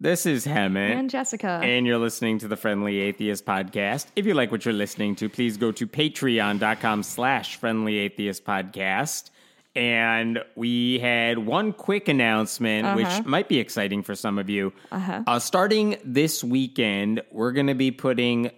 This is Hemant. And Jessica. And you're listening to the Friendly Atheist Podcast. If you like what you're listening to, please go to patreon.com slash friendly atheist podcast. And we had one quick announcement, which might be exciting for some of you. Uh-huh. starting this weekend, we're going to be putting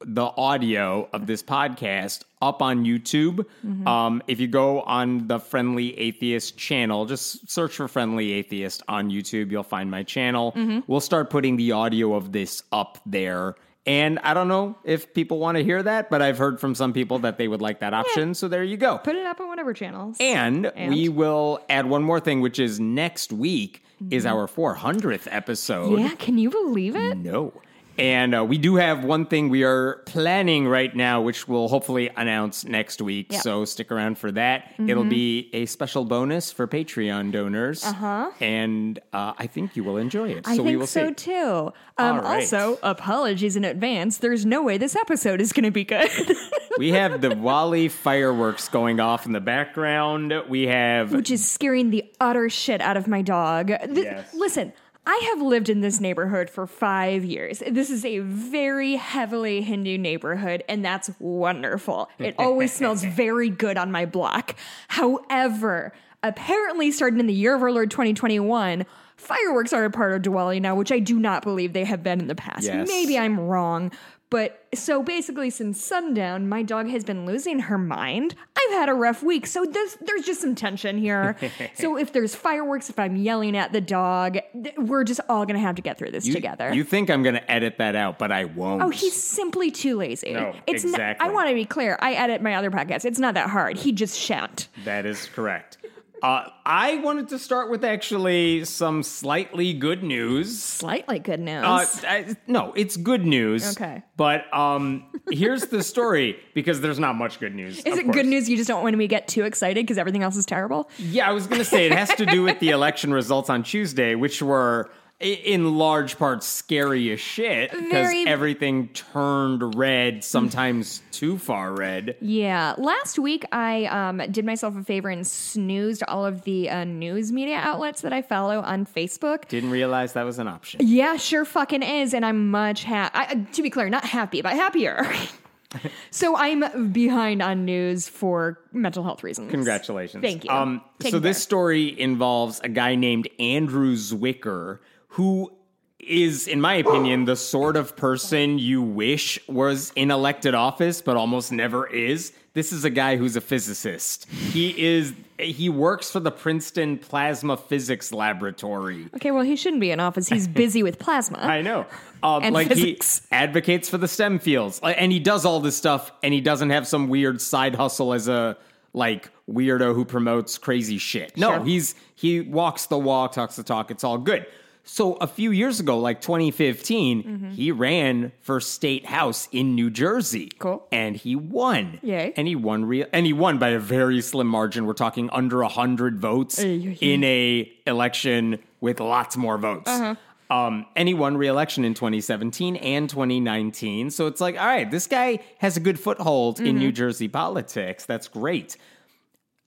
the audio of this podcast up on YouTube. Mm-hmm. Um, if you go on the Friendly Atheist channel, just search for Friendly Atheist on YouTube. You'll find my channel. Mm-hmm. We'll start putting the audio of this up there. And I don't know if people want to hear that, but I've heard from some people that they would like that option. So there you go. Put it up on whatever channels. And, And? we will add one more thing, which is next week is mm-hmm. our 400th episode. yeah, can you believe it? No. And uh, we do have one thing we are planning right now, which we'll hopefully announce next week. Yeah. So stick around for that. It'll be a special bonus for Patreon donors. Uh-huh. And uh, I think you will enjoy it. I so we think will so see. too. Um, right. Also, apologies in advance. There's no way this episode is going to be good. we have the Wally fireworks going off in the background. We have which is scaring the utter shit out of my dog. Th- Yes. Listen, I have lived in this neighborhood for five years. This is a very heavily Hindu neighborhood, and that's wonderful. It always smells very good on my block. However, apparently, starting in the year of our Lord 2021, fireworks are a part of Diwali now, which I do not believe they have been in the past. Yes. Maybe I'm wrong. But so basically, since sundown, my dog has been losing her mind. I've had a rough week, so there's, there's just some tension here. so if there's fireworks, if I'm yelling at the dog, th- we're just all gonna have to get through this you, together. You think I'm going to edit that out, but I won't. Oh, he's simply too lazy. No, it's Not, exactly. I want to be clear. I edit my other podcasts. It's not that hard. He just shan't. That is correct. Uh, I wanted to start with actually some slightly good news. Slightly good news. Uh, I, no, it's good news. Okay. But um, here's the story because there's not much good news. is it course. good news you just don't want me to get too excited because everything else is terrible? Yeah, I was going to say it has to do with the election results on Tuesday, which were in large part scary as shit because Very- everything turned red, sometimes too far red. Yeah. Last week, I um, did myself a favor and snoozed all of the uh, news media outlets that I follow on Facebook. Didn't realize that was an option. Yeah, sure fucking is. And I'm much happy. To be clear, not happy, but happier. so I'm behind on news for mental health reasons. Congratulations. Thank you. Um, so this story involves a guy named Andrew Zwicker, who is, in my opinion, the sort of person you wish was in elected office, but almost never is. This is a guy who's a physicist. He is. He works for the Princeton Plasma Physics Laboratory. Okay, well, he shouldn't be in office. He's busy with plasma. I know. Um, And like physics. he advocates for the STEM fields, and he does all this stuff, and he doesn't have some weird side hustle as a like weirdo who promotes crazy shit. No, Sure. he's he walks the walk, talks the talk. It's all good. So a few years ago, like 2015, Mm-hmm. he ran for state house in New Jersey. Cool. and he won. Yay. and he won real, and he won by a very slim margin. We're talking under a hundred votes in a election with lots more votes. Uh-huh. Um, and he won re-election in 2017 and 2019. So it's like, all right, this guy has a good foothold in Mm-hmm. New Jersey politics. That's great.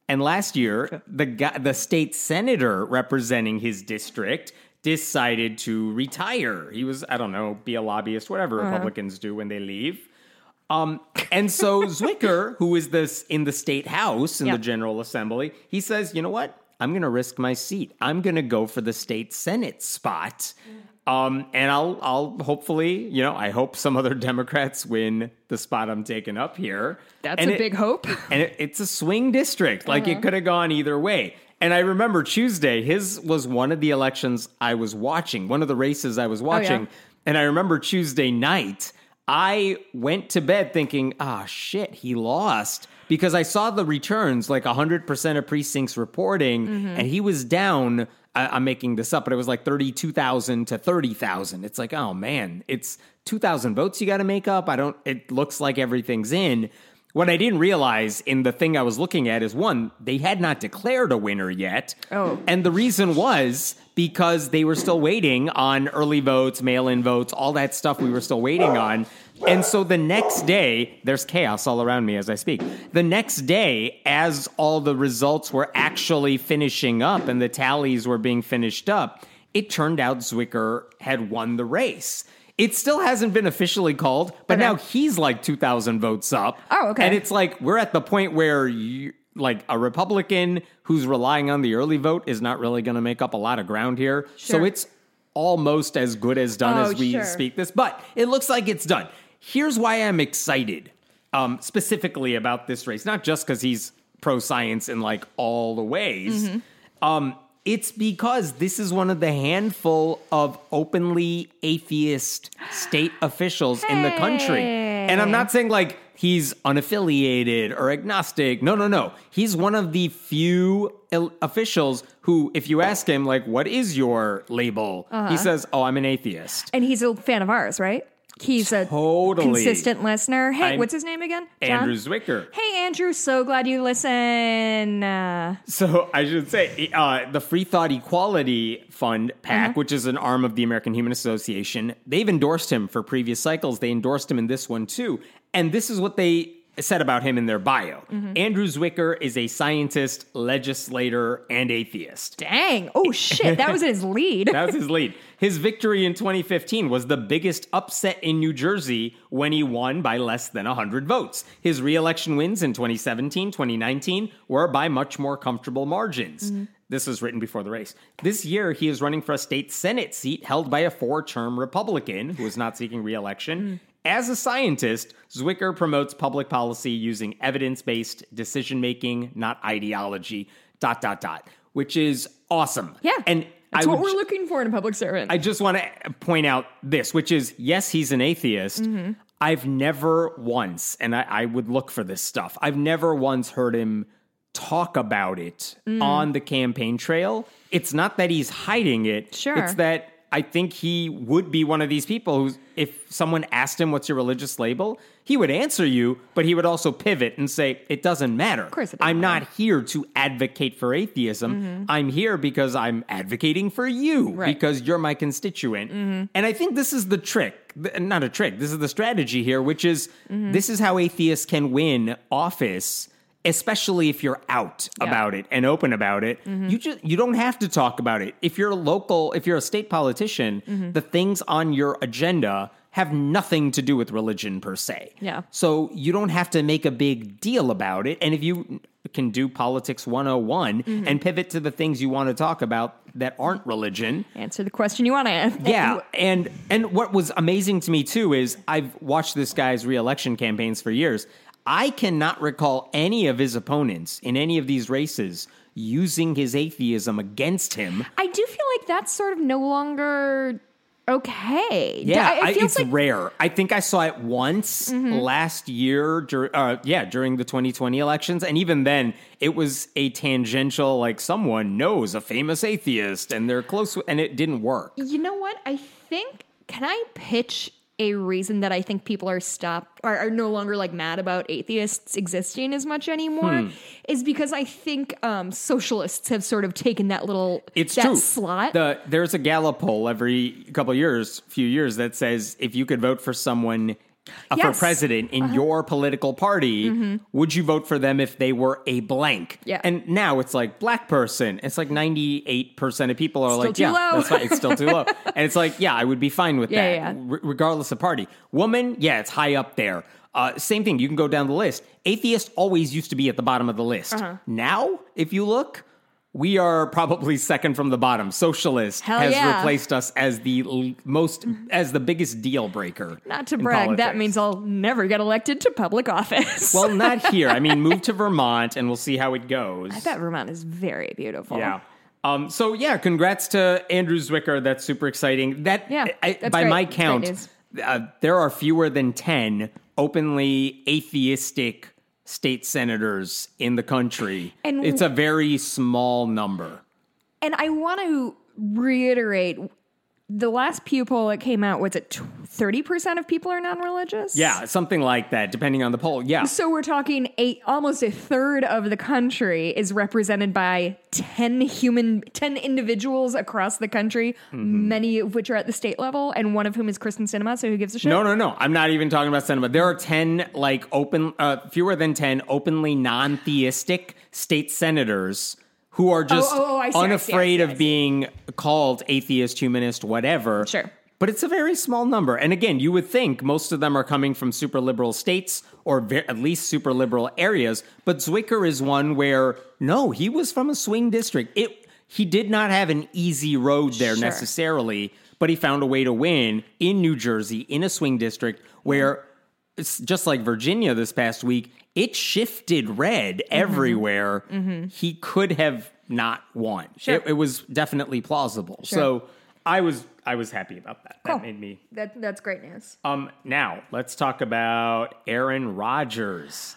And last year, the guy, the state senator representing his district decided to retire. He was, I don't know, be a lobbyist, whatever Uh-huh. Republicans do when they leave. Um, and so Zwicker, who is this in the state house in Yeah. the General Assembly, he says, you know what? I'm going to risk my seat. I'm going to go for the state Senate spot. Um, and I'll, I'll hopefully, you know, I hope some other Democrats win the spot I'm taking up here. That's And a it- big hope. and it, it's a swing district. Like Uh-huh. it could have gone either way. And I remember Tuesday, his was one of the elections I was watching, one of the races I was watching. And I remember Tuesday night, I went to bed thinking, ah, shit, he lost. Because I saw the returns, like 100% of precincts reporting, Mm-hmm. and he was down. I, I'm making this up, but it was like 32,000 to 30,000. It's like, oh man, it's 2,000 votes you got to make up. I don't, it looks like everything's in. What I didn't realize in the thing I was looking at is one, they had not declared a winner yet. Oh. And the reason was because they were still waiting on early votes, mail in votes, all that stuff we were still waiting on. And so the next day, there's chaos all around me as I speak. The next day, as all the results were actually finishing up and the tallies were being finished up, it turned out Zwicker had won the race. It still hasn't been officially called, but Okay. now he's like 2,000 votes up. Oh, okay. And it's like we're at the point where you, like a Republican who's relying on the early vote is not really going to make up a lot of ground here. So it's almost as good as done Oh, as we sure. speak this, but it looks like it's done. Here's why I'm excited um, specifically about this race, not just because he's pro science in like all the ways. Mm-hmm. Um, it's because this is one of the handful of openly atheist state officials in the country. And I'm not saying like he's unaffiliated or agnostic. No, no, no. He's one of the few il- officials who, if you ask him, like, what is your label? Uh-huh. He says, oh, I'm an atheist. And he's a fan of ours, right? He's a Totally. consistent listener. Hey, I'm- what's his name again? John? Andrew Zwicker. Hey, Andrew. So glad you listen. Uh, So I should say uh, the Free Thought Equality Fund PAC, Uh-huh. which is an arm of the American Humanist Association, they've endorsed him for previous cycles. They endorsed him in this one too, and this is what they said about him in their bio. Mm-hmm. Andrew Zwicker is a scientist, legislator, and atheist. dang. Oh shit, that was his lead. That was his lead. His victory in 2015 was the biggest upset in New Jersey when he won by less than 100 votes. His reelection wins in 2017, 2019 were by much more comfortable margins. Mm-hmm. This was written before the race. This year, he is running for a state Senate seat held by a four term Republican who is not seeking reelection. Mm-hmm. As a scientist, Zwicker promotes public policy using evidence based decision making, not ideology, dot, dot, dot, which is awesome. Yeah. And That's I what would we're looking for in a public servant. I just want to point out this, which is yes, he's an atheist. Mm-hmm. I've never once, and I, I would look for this stuff, I've never once heard him talk about it Mm. on the campaign trail. It's not that he's hiding it. Sure. It's that I think he would be one of these people who, if someone asked him, What's your religious label? he would answer you, but he would also pivot and say, It doesn't matter. Of course I'm not here to advocate for atheism. I'm here because I'm advocating for you Mm-hmm. Right. Mm-hmm. because you're my constituent. And I think this is the trick, not a trick. This is the strategy here, which is Mm-hmm. this is how atheists can win office, especially if you're out Yeah. Mm-hmm. about it and open about it. You just you don't have to talk about it. If you're a local, if you're a state politician, Mm-hmm. the things on your agenda have nothing to do with religion per se. Yeah. So you don't have to make a big deal about it. And if you can do politics 101 Mm-hmm. and pivot to the things you want to talk about that aren't religion, Answer the question you want to ask. yeah, and and what was amazing to me too is I've watched this guy's reelection campaigns for years. I cannot recall any of his opponents in any of these races using his atheism against him. I do feel like that's sort of no longer okay. Yeah, it I, it's like Mm-hmm. rare. I think I saw it once last year. Dur- uh, yeah, during the 2020 elections, and even then, it was a tangential. Like someone knows a famous atheist, and they're close, and it didn't work. You know what? I think can I pitch a reason that I think people are stopped are, are no longer like mad about atheists existing as much anymore Hmm. is because I think um, socialists have sort of taken that little It's that true. slot. The, there's a Gallup poll every couple of years, few years, that says if you could vote for someone uh, for Yes. Uh-huh. president in your political party, would you vote for them if they were a blank? Mm-hmm. Yeah. And now it's like black person. It's like 98% of people are Still like, yeah, low. that's fine. It's still too low. And it's like, yeah, I would be fine with Yeah, that, yeah, re- regardless of party. Woman, yeah, it's high up there. Uh, same thing. You can go down the list. Atheist always used to be at the bottom of the list. Uh-huh. Now, if you look, we are probably second from the bottom. Socialist Hell has yeah. replaced us as the l- most as the biggest deal breaker. Not to brag, that means I'll never get elected to public office. well, not here. I mean, move to Vermont and we'll see how it goes. I bet Vermont is very beautiful. Yeah. Um, so yeah, congrats to Andrew Zwicker. That's super exciting. That Yeah, I, by great. my count, uh, there are fewer than ten openly atheistic state senators in the country. And- it's a very small number. And I want to reiterate the last Pew poll that came out was it thirty percent of people are non-religious? Yeah, something like that, depending on the poll. Yeah. So we're talking eight, almost a third of the country is represented by ten human, ten individuals across the country, Mm-hmm. many of which are at the state level, and one of whom is Kristen Sinema. So who gives a shit? No, no, no. I'm not even talking about Sinema. There are 10, like, open, uh, fewer than 10 openly non theistic state senators who are oh, just oh, oh, see, I see, I unafraid of being called atheist, humanist, whatever. Sure. But it's a very small number. And again, you would think most of them are coming from super liberal states or ve- at least super liberal areas. But Zwicker is one where, no, he was from a swing district. It He did not have an easy road there Sure. necessarily, but he found a way to win in New Jersey in a swing district where, just like Virginia this past week, it shifted red Mm-hmm. everywhere. He could have not won. Sure. It, it was definitely plausible. So I was I was happy about that. Cool. That made me That that's great news. um, now let's talk about Aaron Rodgers.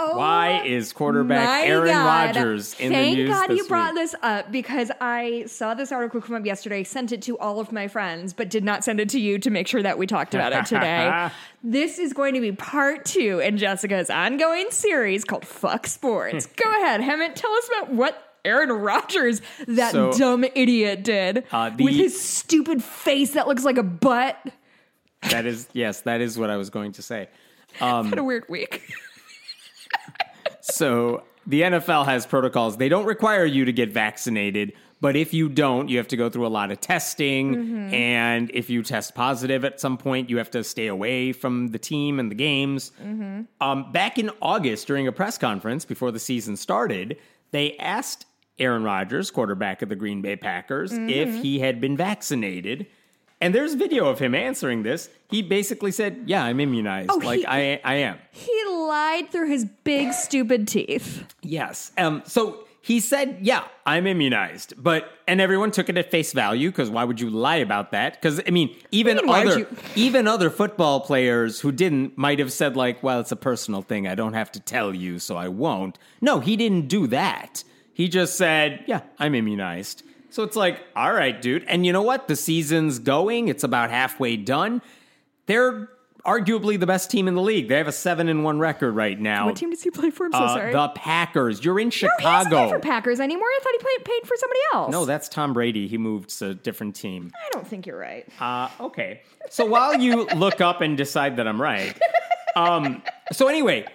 Oh, Why is quarterback Aaron God. Rodgers in Thank the news Thank God you brought week? this up because I saw this article come up yesterday, sent it to all of my friends, but did not send it to you to make sure that we talked about it today. this is going to be part two in Jessica's ongoing series called Fuck Sports. Go ahead, Hemant, tell us about what Aaron Rodgers, that So, dumb idiot, did uh, the- with his stupid face that looks like a butt. That is yes, that is what I was going to say. Had a weird week. So the NFL has protocols. They don't require you to get vaccinated, but if you don't, you have to go through a lot of testing. Mm-hmm. And if you test positive at some point, you have to stay away from the team and the games. Mm-hmm. Um, back in August, during a press conference before the season started, they asked Aaron Rodgers, quarterback of the Green Bay Packers, Mm-hmm. if he had been vaccinated. And there's video of him answering this. He basically said, "Yeah, I'm immunized. Oh, like he- I, I am." he lied through his big stupid teeth. Yes. Um, so he said, yeah, I'm immunized. But, and everyone took it at face value because why would you lie about that? Because, I mean, even mean, other, even other football players who didn't might have said, like, well, it's a personal thing. I don't have to tell you, so I won't. No, he didn't do that. He just said, yeah, I'm immunized. So it's like, all right, dude. And you know what? The season's going, it's about halfway done. They're arguably the best team in the league. They have a seven and one record right now. What team does he play for? I'm so Uh, sorry. the Packers. You're in no, he doesn't Chicago. play for Packers anymore. I thought he played paid for somebody else. no, that's Tom Brady. He moved to a different team. I don't think you're right. Uh, okay. So while you look up and decide that I'm right, um, so anyway,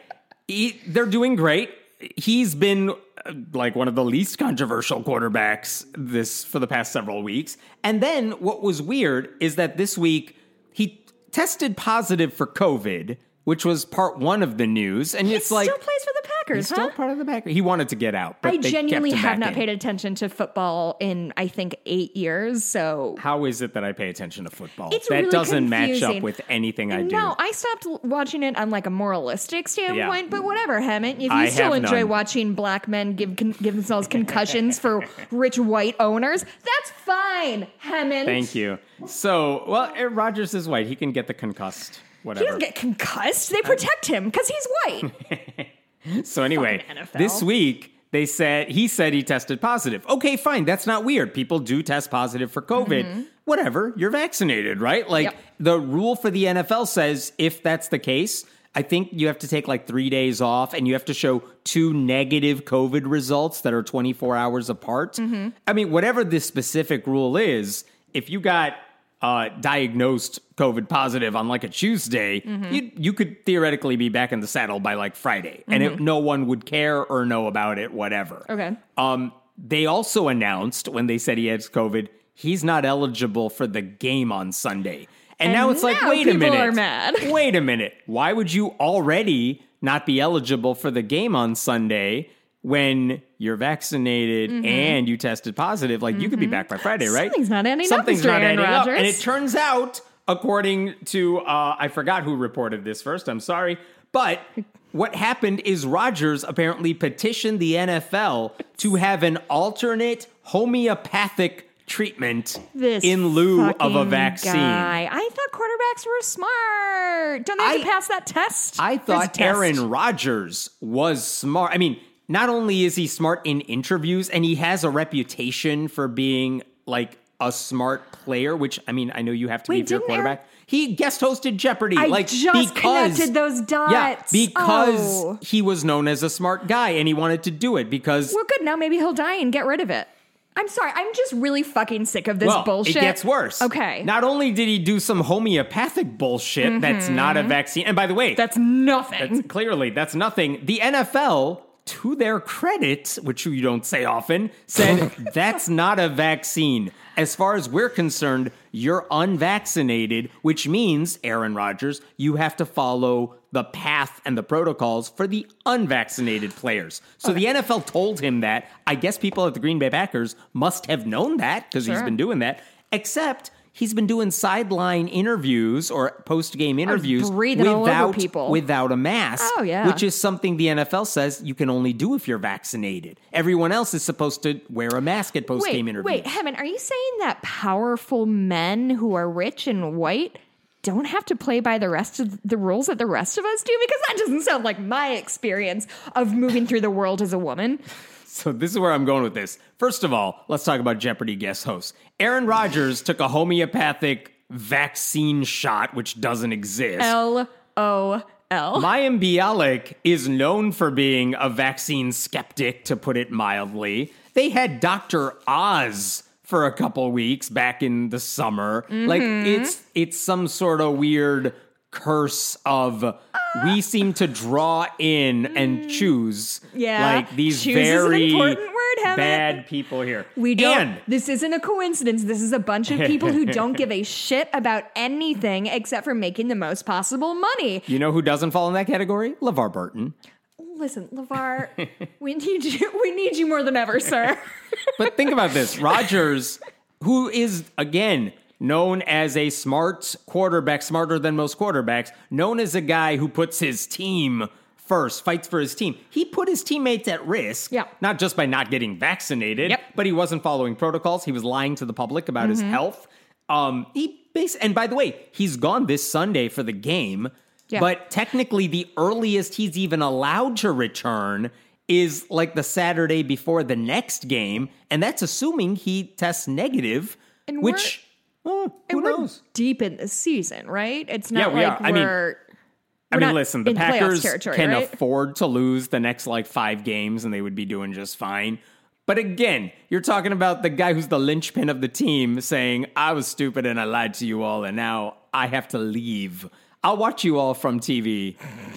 he, they're doing great. He's been uh, like one of the least controversial quarterbacks this for the past several weeks. And then what was weird is that this week he tested positive for COVID, which was part one of the news. And He it's like still plays for the Packers, he's still part of the back. He wanted to get out, but I genuinely have not in. paid attention to football in I think eight years. So How is it that I pay attention to football? It's that really doesn't match up with anything I do. no, I stopped watching it on like a moralistic standpoint. Yeah. But whatever, Hemant. If you I still enjoy none. watching black men give con- give themselves concussions for rich white owners, that's fine, Hemant. Thank you. So, well, Rodgers is white. He can get the concussed. He Whatever. doesn't get concussed. They protect him because he's white. so anyway, this week they said he said he tested positive. Okay, fine. That's not weird. People do test positive for COVID. Whatever. You're vaccinated, right? Like Mm-hmm. Yep. the rule for the NFL says if that's the case, I think you have to take like three days off and you have to show two negative COVID results that are 24 hours apart. Mm-hmm. I mean, whatever this specific rule is, if you got uh, diagnosed COVID positive on like a Tuesday, Mm-hmm. you, you could theoretically be back in the saddle by like Friday and it, no one would care or know about it, whatever. Mm-hmm. Okay. Um, they also announced when they said he has COVID, he's not eligible for the game on Sunday. And, And now it's like, wait a minute. are mad. Wait a minute. Why would you already not be eligible for the game on Sunday when you're vaccinated Mm-hmm. and you tested positive? Like you could be back by Friday, right? Something's not adding up, Something's not Aaron adding up. And it turns out, according to uh, I forgot who reported this first. I'm sorry, but what happened is Rodgers apparently petitioned the NFL to have an alternate homeopathic treatment This in lieu of a vaccine. Guy. I thought quarterbacks were smart. Don't they have to pass that test? I thought. Aaron Rodgers was smart. I mean, not only is he smart in interviews, and he has a reputation for being like a smart player, which I mean, I know you have to be Wait, if you're a quarterback. He guest hosted Jeopardy. I like just because, connected those dots. Yeah, because Oh. he was known as a smart guy, and he wanted to do it because Well, good. Now maybe he'll die and get rid of it. I'm sorry. I'm just really fucking sick of this well, bullshit. it gets worse. Okay. Mm-hmm. Not only did he do some homeopathic bullshit that's not a vaccine, and by the way, That's nothing. That's clearly that's nothing. The NFL to their credit, which you don't say often, said that's not a vaccine. As far as we're concerned, you're unvaccinated, which means, Aaron Rodgers, you have to follow the path and the protocols for the unvaccinated players. So the NFL told him that. I guess people at the Green Bay Packers must have known that because he's been doing that, except. He's been doing sideline interviews or post game interviews breathing all over without people. without a mask. Oh, yeah. which is something the NFL says you can only do if you're vaccinated. Everyone else is supposed to wear a mask at post game interviews. wait, Hemant, are you saying that powerful men who are rich and white don't have to play by the rest of the rules that the rest of us do? Because that doesn't sound like my experience of moving through the world as a woman. So this is where I'm going with this. First of all, let's talk about Jeopardy guest hosts. Aaron Rodgers took a homeopathic vaccine shot, which doesn't exist. L O L. Mayim Bialik is known for being a vaccine skeptic, to put it mildly. They had Dr. Oz for a couple weeks back in the summer. Like mm-hmm. it's it's some sort of weird curse of we seem to draw in and mm. choose Yeah, like these choose very important word, bad people here. We don't. And this isn't a coincidence. This is a bunch of people who don't give a shit about anything except for making the most possible money. you know who doesn't fall in that category? LeVar Burton. Listen, Levar, we need you. We need you more than ever, sir. But think about this Rodgers, who is, again, known as a smart quarterback, smarter than most quarterbacks, known as a guy who puts his team first, fights for his team. He put his teammates at risk, Yeah. not just by not getting vaccinated, Yep. but he wasn't following protocols. He was lying to the public about his health. Um, he bas- and by the way, he's gone this Sunday for the game. Yeah. But technically, the earliest he's even allowed to return is like the Saturday before the next game, and that's assuming he tests negative. And which, oh, who And knows? deep in the season, right? It's not Yeah, not we like are. I mean- we're. I mean, listen, the Packers can right? afford to lose the next like five games, and they would be doing just fine. But again, you're talking about the guy who's the linchpin of the team saying, I was stupid and I lied to you all, and now I have to leave. I'll watch you all from TV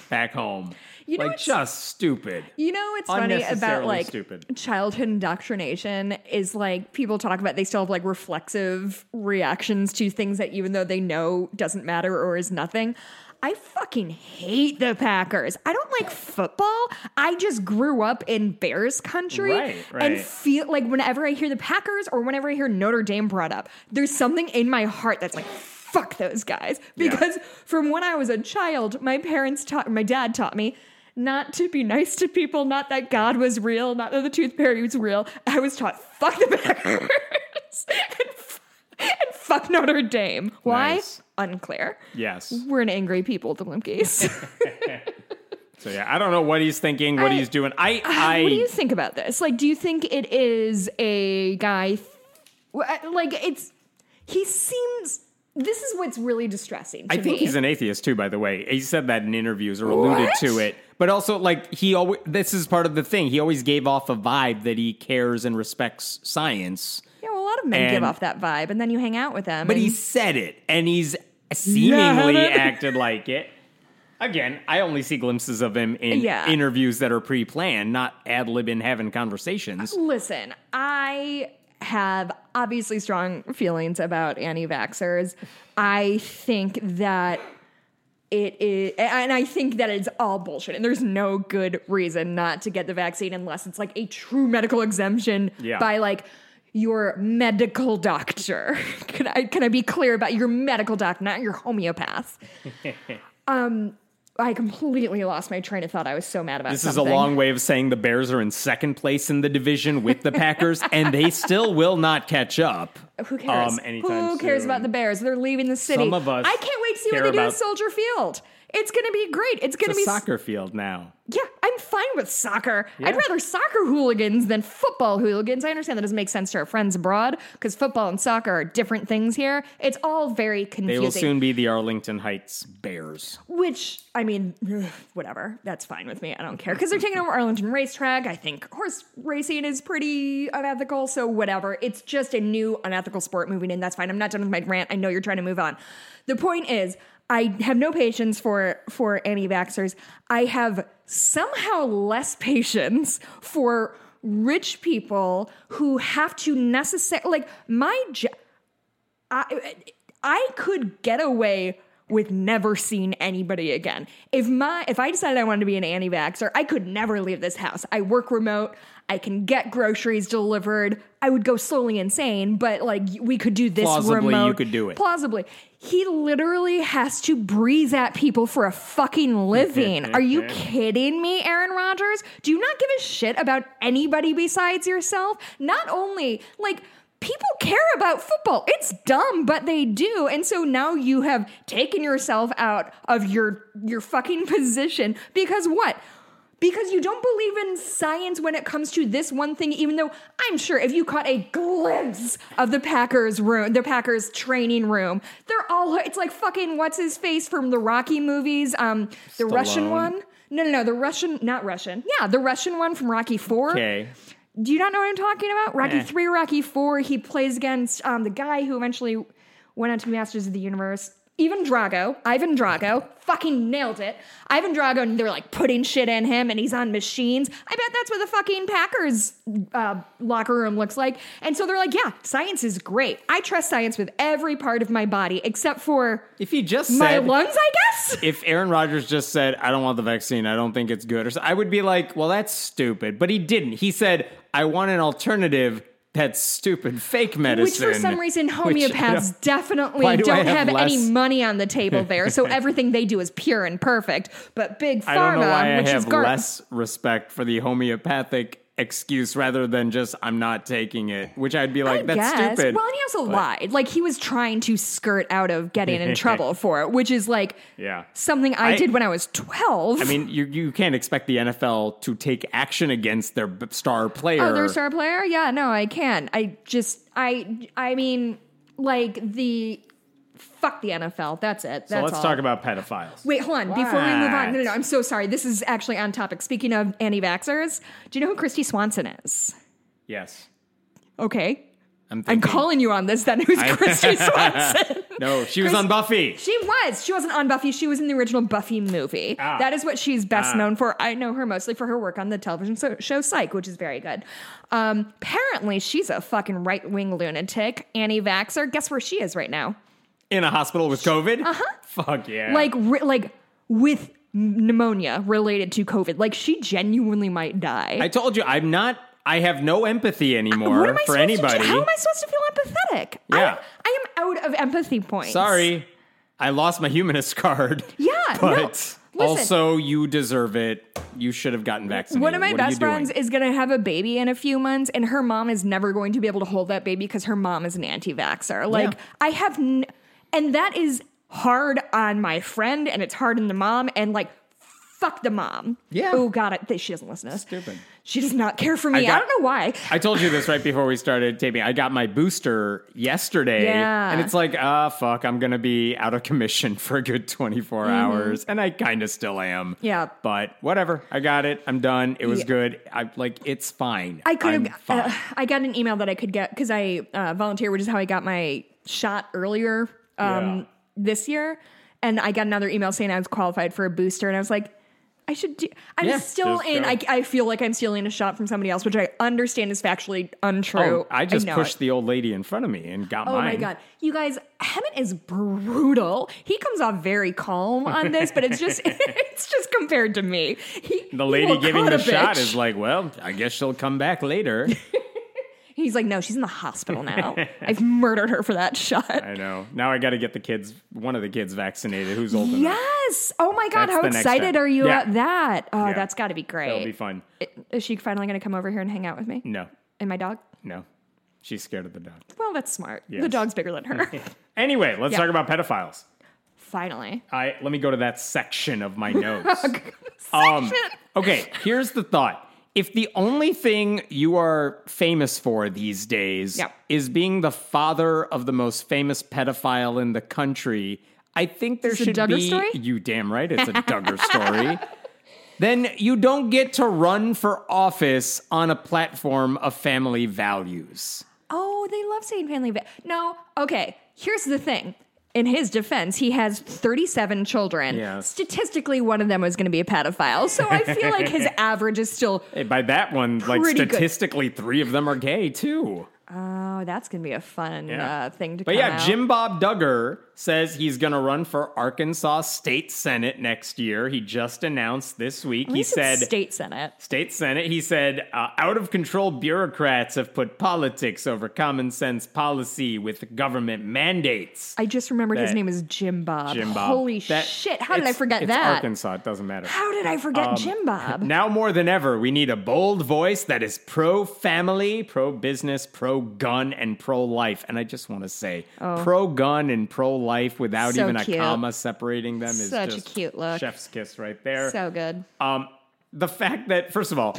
back home. You know like, what's- just stupid. You know, it's funny about like stupid. childhood indoctrination is like people talk about they still have like reflexive reactions to things that even though they know doesn't matter or is nothing. I fucking hate the Packers. I don't like football. I just grew up in Bears country Right, and feel like whenever I hear the Packers or whenever I hear Notre Dame brought up, there's something in my heart that's like fuck those guys Yeah. because from when I was a child, my parents taught, my dad taught me not to be nice to people, not that God was real, not that the tooth fairy was real. I was taught fuck the Packers and, f- and fuck Notre Dame. Why? Nice. Unclear. Yes. We're an angry people, the Limkeys. So yeah, I don't know what he's thinking, what I- he's doing. I, I, what do you think about this? Like, do you think it is a guy? Th- uh, like, it's he seems. This is what's really distressing. To I think me. he's an atheist too, by the way. He said that in interviews or alluded What? to it. But also, like, he always, this is part of the thing. He always gave off a vibe that he cares and respects science. Yeah, well, a lot of men give off that vibe, and then you hang out with them. But and- he said it, and he's seemingly acted like it. Again, I only see glimpses of him in Yeah. interviews that are pre planned, not ad lib libbing having conversations. Listen, I have obviously strong feelings about anti vaxxers. I think that it is, and I think that it's all bullshit. And there's no good reason not to get the vaccine unless it's like a true medical exemption Yeah. by like your medical doctor. can I can I be clear about your medical doctor, not your homeopath? um, I completely lost my train of thought. I was so mad about This is a long way of saying the Bears are in second place in the division with the Packers, and they still will not catch up. Who cares? Um, Who cares soon. about the Bears? They're leaving the city. Some of us I can't wait to see what they do at Soldier Field. It's going to be great. It's going to be a soccer field now. Yeah, I'm fine with soccer. Yeah. I'd rather soccer hooligans than football hooligans. I understand that doesn't make sense to our friends abroad because football and soccer are different things here. It's all very confusing. They will soon be the Arlington Heights Bears. Which, I mean, whatever. That's fine with me. I don't care. Because they're taking over Arlington Racetrack. I think horse racing is pretty unethical. So, whatever. It's just a new unethical sport moving in. That's fine. I'm not done with my rant. I know you're trying to move on. The point is, I have no patience for for anti-vaxxers. I have somehow less patience for rich people who have to necessarily like my job. I I could get away with never seeing anybody again. If my if I decided I wanted to be an anti-vaxxer, I could never leave this house. I work remote. I can get groceries delivered. I would go slowly insane, but like we could do this Plausibly, you could do it. Plausibly. He literally has to breathe at people for a fucking living. Are you kidding me, Aaron Rodgers? Do you not give a shit about anybody besides yourself? Not only like people care about football. It's dumb, but they do. And so now you have taken yourself out of your your fucking position because what? Because you don't believe in science when it comes to this one thing, even though I'm sure if you caught a glimpse of the Packers room, the Packers training room, they're all it's like fucking what's his face from the Rocky movies, um, the Russian one. No, no, no, the Russian, not Russian. Yeah, the Russian one from Rocky Four. Okay. Do you not know what I'm talking about? Rocky Eh. three, Rocky four. He plays against um, the guy who eventually went on to be Masters of the Universe. Ivan Drago, Ivan Drago, fucking nailed it. Ivan Drago, and they're like putting shit in him, and he's on machines. I bet that's what the fucking Packers uh, locker room looks like. And so they're like, yeah, science is great. I trust science with every part of my body except for If he just my said, lungs, I guess. if Aaron Rodgers just said, I don't want the vaccine, I don't think it's good, or so, I would be like, well, that's stupid. But he didn't. He said, I want an alternative that's stupid, fake medicine. Which for some reason which I homeopaths don't- definitely do don't have have, any money on the table there. So everything they do is pure and perfect. But big pharma, I don't know why I which is have gar- less respect for the homeopathic excuse rather than just I'm not taking it, which I'd be like, I that's guess. stupid. Well, and he also lied. Like he was trying to skirt out of getting in trouble for it, which is like Yeah. something I, I- did when I was twelve. I mean, you you can't expect the NFL to take action against their star player. Oh, their star player? Yeah, no, I can't. I just, I, I mean, like the fuck the NFL. That's it. That's so let's all. talk about pedophiles. Wait, hold on. Before we move on, no, no, no. I'm so sorry. This is actually on topic. Speaking of anti-vaxxers, do you know who Kristy Swanson is? Yes, Okay, I'm. I'm calling you on this. Then who's Kristy Swanson? No, she was Chris- on Buffy. She was. She wasn't on Buffy. She was in the original Buffy movie. Ah. That is what she's best Ah. known for. I know her mostly for her work on the television so- show Psych, which is very good. Um, apparently, she's a fucking right wing lunatic, anti vaxxer. Guess where she is right now? In a hospital with COVID. Uh huh. Fuck yeah. Like, ri- like with pneumonia related to COVID. Like, she genuinely might die. I told you, I'm not. I have no empathy anymore for anybody. To? How am I supposed to feel empathetic? Yeah. I, I am out of empathy points. Sorry, I lost my humanist card. Yeah, but Listen. also you deserve it. You should have gotten vaccinated. One of my What best friends is going to have a baby in a few months, and her mom is never going to be able to hold that baby because her mom is an anti vaxxer. Like, Yeah. I have, n- and that is hard on my friend, and it's hard on the mom, and like, fuck the mom. Yeah. Oh, God, it, she doesn't listen to us. Stupid. She does not care for me. I, got- don't know why. I told you this right before we started taping. I got my booster yesterday, Yeah. and it's like, ah, fuck, I'm gonna be out of commission for a good 24 hours, and I kind of still am. Mm-hmm. Yeah. but whatever. I got it. I'm done. It was Yeah. good. I like. It's fine. I could have. Uh, I got an email that I could get because I uh, volunteer, which is how I got my shot earlier um, Yeah. this year, and I got another email saying I was qualified for a booster, and I was like. I should do. I'm Yeah, still in. I, I feel like I'm stealing a shot from somebody else, which I understand is factually untrue. oh, I just know pushed it. the old lady in front of me and got Oh mine. my god, you guys, Hemant is brutal. He comes off very calm on this, but it's just it's just compared to me. He, The lady giving the shot is like, well, I guess she'll come back later. He's like, no, she's in the hospital now. I've murdered her for that shot. I know. Now I got to get the kids, one of the kids, vaccinated. Who's old enough? Yes. Oh my God. That's how excited are you Yeah. at that? Oh, Yeah. that's got to be great. It'll be fun. Is she finally going to come over here and hang out with me No, and my dog? no, she's scared of the dog. Well, that's smart. The dog's bigger than her. Anyway, let's Yeah. talk about pedophiles. finally. I let me go to that section of my notes. Um, Section. okay, here's the thought. If the only thing you are famous for these days Yep. is being the father of the most famous pedophile in the country, I think there Is it a should Duggar be story? you damn right it's a Duggar story. Then you don't get to run for office on a platform of family values. Oh, they love saying family. Va- no, okay. Here's the thing. In his defense, he has 37 children. Yes. Statistically, one of them was going to be a pedophile. So I feel like his average is still, Hey, by that one, like Pretty good. statistically, three of them are gay too. oh, that's going to be a fun Yeah. uh, thing to But yeah, out. Jim Bob Duggar says he's going to run for Arkansas State Senate next year. He just announced this week. He said state senate. State Senate. He said uh, out of control bureaucrats have put politics over common sense policy with government mandates. I just remembered his name is Jim Bob. Jim Bob. Holy That- shit! How did I forget it's that? Arkansas. It doesn't matter. How did I forget Jim Bob? Now more than ever, we need a bold voice that is pro family, pro business, pro gun, and pro life. And I just want to say, pro gun and pro life without. So even a cute. comma separating them is Such a cute look. Chef's kiss right there. so good. Um, the fact that, first of all,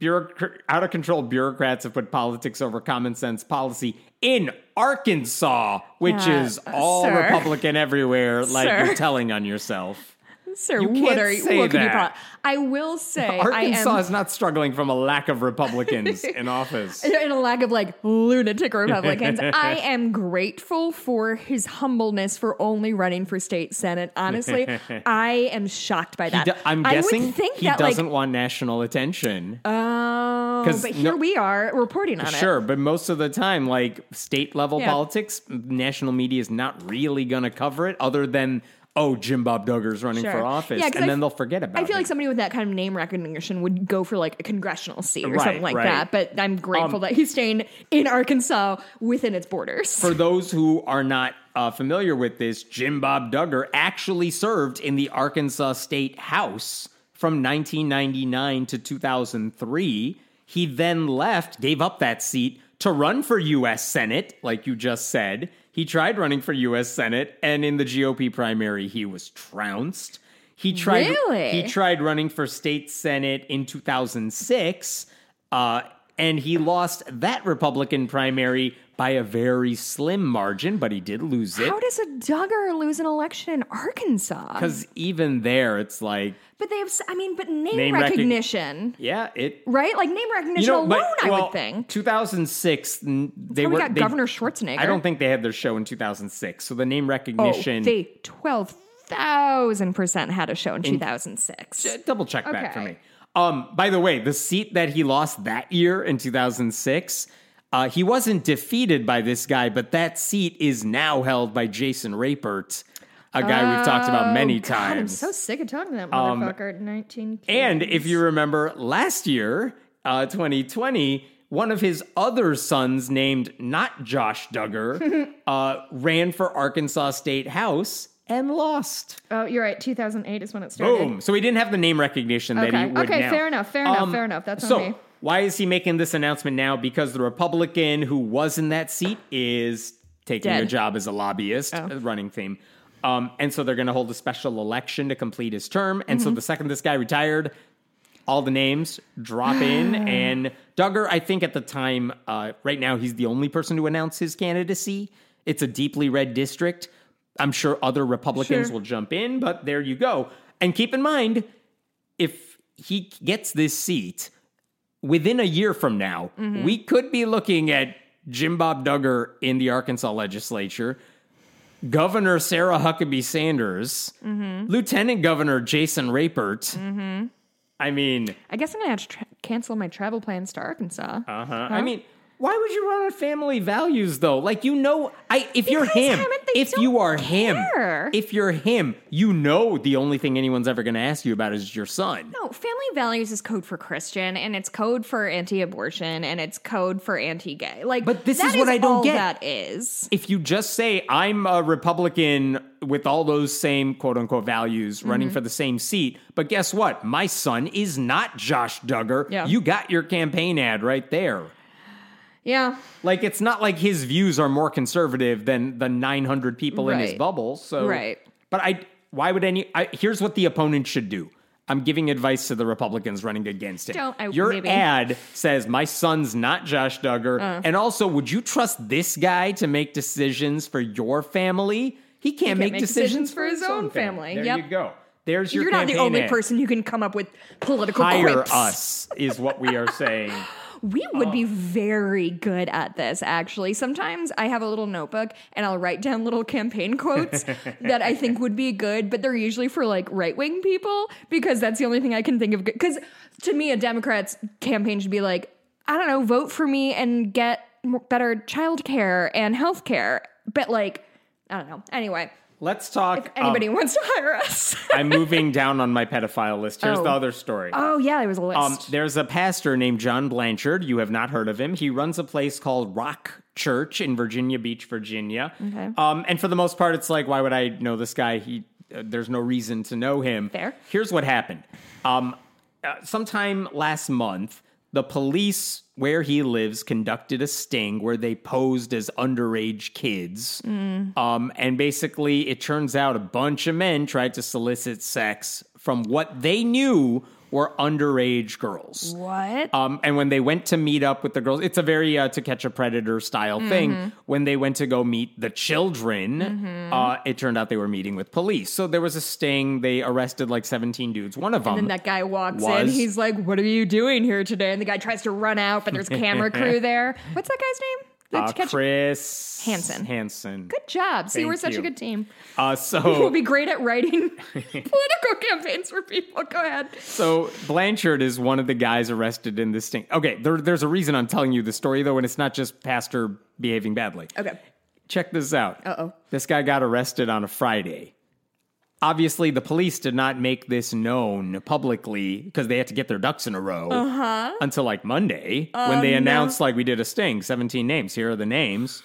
bureaucr- out of control bureaucrats have put politics over common sense policy in Arkansas, which Uh, is all sir. Republican everywhere, like Sir. you're telling on yourself. Sir, You what are you? say what could you pro- I will say, Arkansas I am is not struggling from a lack of Republicans in office. in a lack of like lunatic Republicans. I am grateful for his humbleness for only running for state senate. Honestly, I am shocked by that. do- I'm I guessing he that doesn't like, want national attention. oh, 'Cause but here no- we are reporting on it. Sure, but most of the time, like state level Yeah. politics, national media is not really going to cover it other than, oh, Jim Bob Duggar's running Sure. for office. Yeah, and I then they'll forget about it. I feel like somebody with that kind of name recognition would go for like a congressional seat or Right, something like right. that. But I'm grateful Um, that he's staying in Arkansas within its borders. For those who are not uh, familiar with this, Jim Bob Duggar actually served in the Arkansas State House from 1999 to 2003. He then left, gave up that seat to run for U.S. Senate, like you just said. He tried running for U.S. Senate, and in the GOP primary, he was trounced. He tried. Really? He tried running for state senate in 2006, uh, and he lost that Republican primary by a very slim margin, but he did lose it. How does a Duggar lose an election in Arkansas? Because even there, it's like, But they have, I mean, but name, Name recog- recognition, yeah, it. right? Like name recognition You know, alone, but, I well, would think. 2006, n- they were. got they- Governor Schwarzenegger. I don't think they had their show in 2006, so the name recognition. Oh, they twelve thousand percent had a show in two thousand six. Uh, Double check that for me. Um, by the way, the seat that he lost that year in 2006, uh, he wasn't defeated by this guy, but that seat is now held by Jason Rapert, a guy we've talked about many Oh, God, I'm times. so sick of talking to that Um, motherfucker. Nineteen. and if you remember last year, uh, 2020, one of his other sons, named not Josh Duggar, uh, ran for Arkansas State House and lost. oh, you're right. Two thousand eight is when it started. Boom. So he didn't have the name recognition that he Okay. would Okay, now. fair enough, fair enough, Um, fair enough. That's on so me. Why is he making this announcement now? Because the Republican who was in that seat is taking Dead. a job as a lobbyist, Oh. uh, running theme. Um, and so they're going to hold a special election to complete his term. And Mm-hmm. so the second this guy retired, all the names drop in. and Duggar, I think at the time, uh, right now, he's the only person to announce his candidacy. It's a deeply red district. I'm sure other Republicans Sure. will jump in, but there you go. And keep in mind, if he gets this seat within a year from now, Mm-hmm. we could be looking at Jim Bob Duggar in the Arkansas legislature, Governor Sarah Huckabee Sanders, Mm-hmm. Lieutenant Governor Jason Rapert. I mean, I guess I'm gonna have to tra- cancel my travel plans to Arkansas. uh-huh. I mean, why would you run on family values though? Like you know, I if you're him, Hemant, if you are care. him, if you're him, you know the only thing anyone's ever going to ask you about is your son. No, family values is code for Christian, and it's code for anti-abortion, and it's code for anti-gay. Like, But this is what I don't get. That is if you just say I'm a Republican with all those same quote unquote values Mm-hmm. running for the same seat, but guess what? My son is not Josh Duggar. Yeah. You got your campaign ad right there. Yeah. Like it's not like his views are more conservative than the 900 people in his Right. bubble. So Right. But I why would any I, here's what the opponent should do. I'm giving advice to the Republicans running against him. Don't- I- Your maybe. Uh. ad says my son's not Josh Duggar, and also would you trust this guy to make decisions for your family? He can't, make, make decisions, decisions for his own family. There Yep. you go. There's your You're not the only ad. person who can come up with political Hire quips. us is what we are saying. We would Oh. be very good at this, actually. Sometimes I have a little notebook and I'll write down little campaign quotes that I think would be good, but they're usually for like right wing people because that's the only thing I can think of. Because to me, a Democrat's campaign should be like, I don't know, vote for me and get more, better childcare and health care. But like, I don't know. Anyway, Let's talk. If anybody um, wants to hire us. I'm moving down on my pedophile list. Here's Oh. the other story. oh, yeah, there was a list. Um, there's a pastor named John Blanchard. You have not heard of him. He runs a place called Rock Church in Virginia Beach, Virginia. Okay. Um, and for the most part, it's like, why would I know this guy? He, uh, there's no reason to know him. Fair. Here's what happened. Um, uh, sometime last month, the police where he lives conducted a sting where they posed as underage kids. Um, and basically, it turns out a bunch of men tried to solicit sex from what they knew were underage girls. what? Um, and when they went to meet up with the girls, it's a very uh, to catch a predator style Mm-hmm. thing. When they went to go meet the children, Mm-hmm. uh, it turned out they were meeting with police. So there was a sting. They arrested like 17 dudes. One of them. And then that guy walks in. He's like, "What are you doing here today?" And the guy tries to run out, but there's camera crew there. What's that guy's name? Uh, catch- Chris Hansen. Hansen. Good job. See, Thank we're such you. a good team. Uh, so We'll be great at writing political campaigns for people. Go ahead. so Blanchard is one of the guys arrested in this thing. Okay, there, there's a reason I'm telling you the story though, and it's not just pastor behaving badly. Okay. Check this out. Uh-oh. This guy got arrested on a Friday. Obviously, the police did not make this known publicly because they had to get their ducks in a row Uh-huh. until like Monday when they announced like we did a sting, 17 names. Here are the names.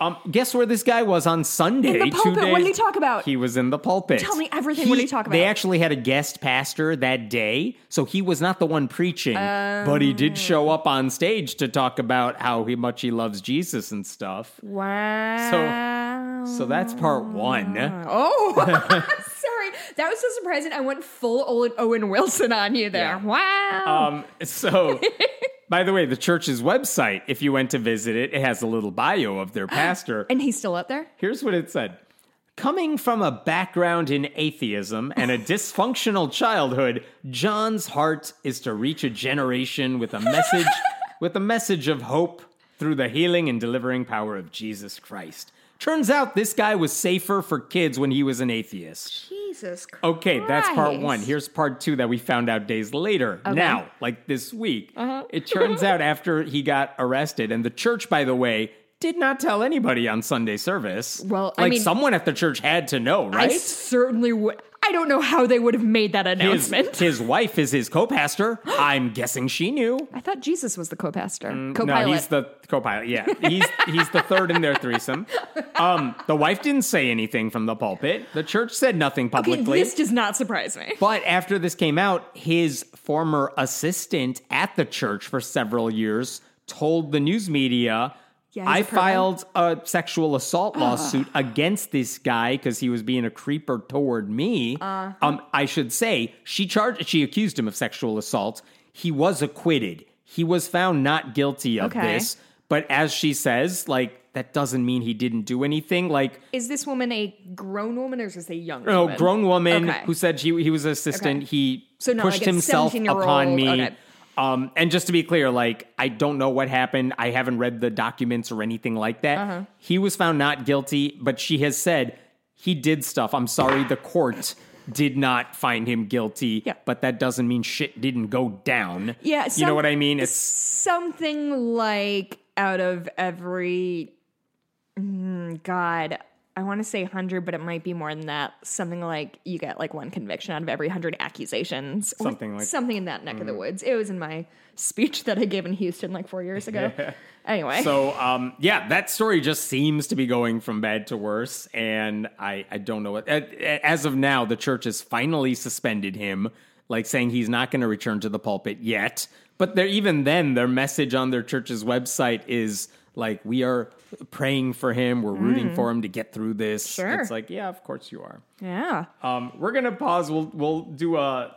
Um, guess where this guy was on Sunday? In the pulpit. What did he talk about? He was in the pulpit. Tell me everything. What did he talk about? They actually had a guest pastor that day, so he was not the one preaching, but he did show up on stage to talk about how he, much he loves Jesus and stuff. Wow. So so that's part one. Oh. That was so surprising. I went full Owen, Owen Wilson on you there. Yeah. Wow. Um, so, by the way, the church's website, if you went to visit it, it has a little bio of their pastor. and he's still up there? Here's what it said Coming from a background in atheism and a dysfunctional childhood, John's heart is to reach a generation with a message with a message of hope through the healing and delivering power of Jesus Christ. Turns out this guy was safer for kids when he was an atheist. Jesus Christ. Okay, that's part one. Here's part two that we found out days later. Now, like this week, Uh-huh. it turns out after he got arrested, and the church, by the way, did not tell anybody on Sunday service. Well, I like mean- someone at the church had to know, right? I certainly would. I don't know how they would have made that announcement. his wife is his co-pastor. I'm guessing she knew. I thought Jesus was the co-pastor, No, co-pilot. he's the co-pilot. Yeah, he's he's the third in their threesome. Um, the wife didn't say anything from the pulpit. The church said nothing okay, publicly. this does not surprise me. But after this came out, his former assistant at the church for several years told the news media, Yeah, I filed a sexual assault lawsuit against this guy because he was being a creeper toward me. Uh-huh. Um, I should say she charged, she accused him of sexual assault. He was acquitted. He was found not guilty of Okay. this. But as she says, like that doesn't mean he didn't do anything. Like Is this woman a grown woman or is this a young no, woman? grown woman Okay. who said she, he was an assistant. Okay. He So pushed like himself upon me. okay. Um, and just to be clear, like I don't know what happened. I haven't read the documents or anything like that. Uh-huh. He was found not guilty, but she has said he did stuff. I'm sorry, the court did not find him guilty. Yeah. But that doesn't mean shit didn't go down. Yeah, you know what I mean. It's something like out of every mm, God, I want to say hundred, but it might be more than that. Something like you get like one conviction out of every hundred accusations, Something like- Mm. something in that neck of the woods. It was in my speech that I gave in Houston like four years ago. Anyway, So, um, yeah, that story just seems to be going from bad to worse, and I, I don't know what. As of now, the church has finally suspended him, like saying he's not going to return to the pulpit yet. But they're even then, their message on their church's website is like, "We are praying for him. We're rooting for him to get through this." Sure. It's like, yeah, of course you are. yeah. Um, we're gonna pause. We'll we'll do a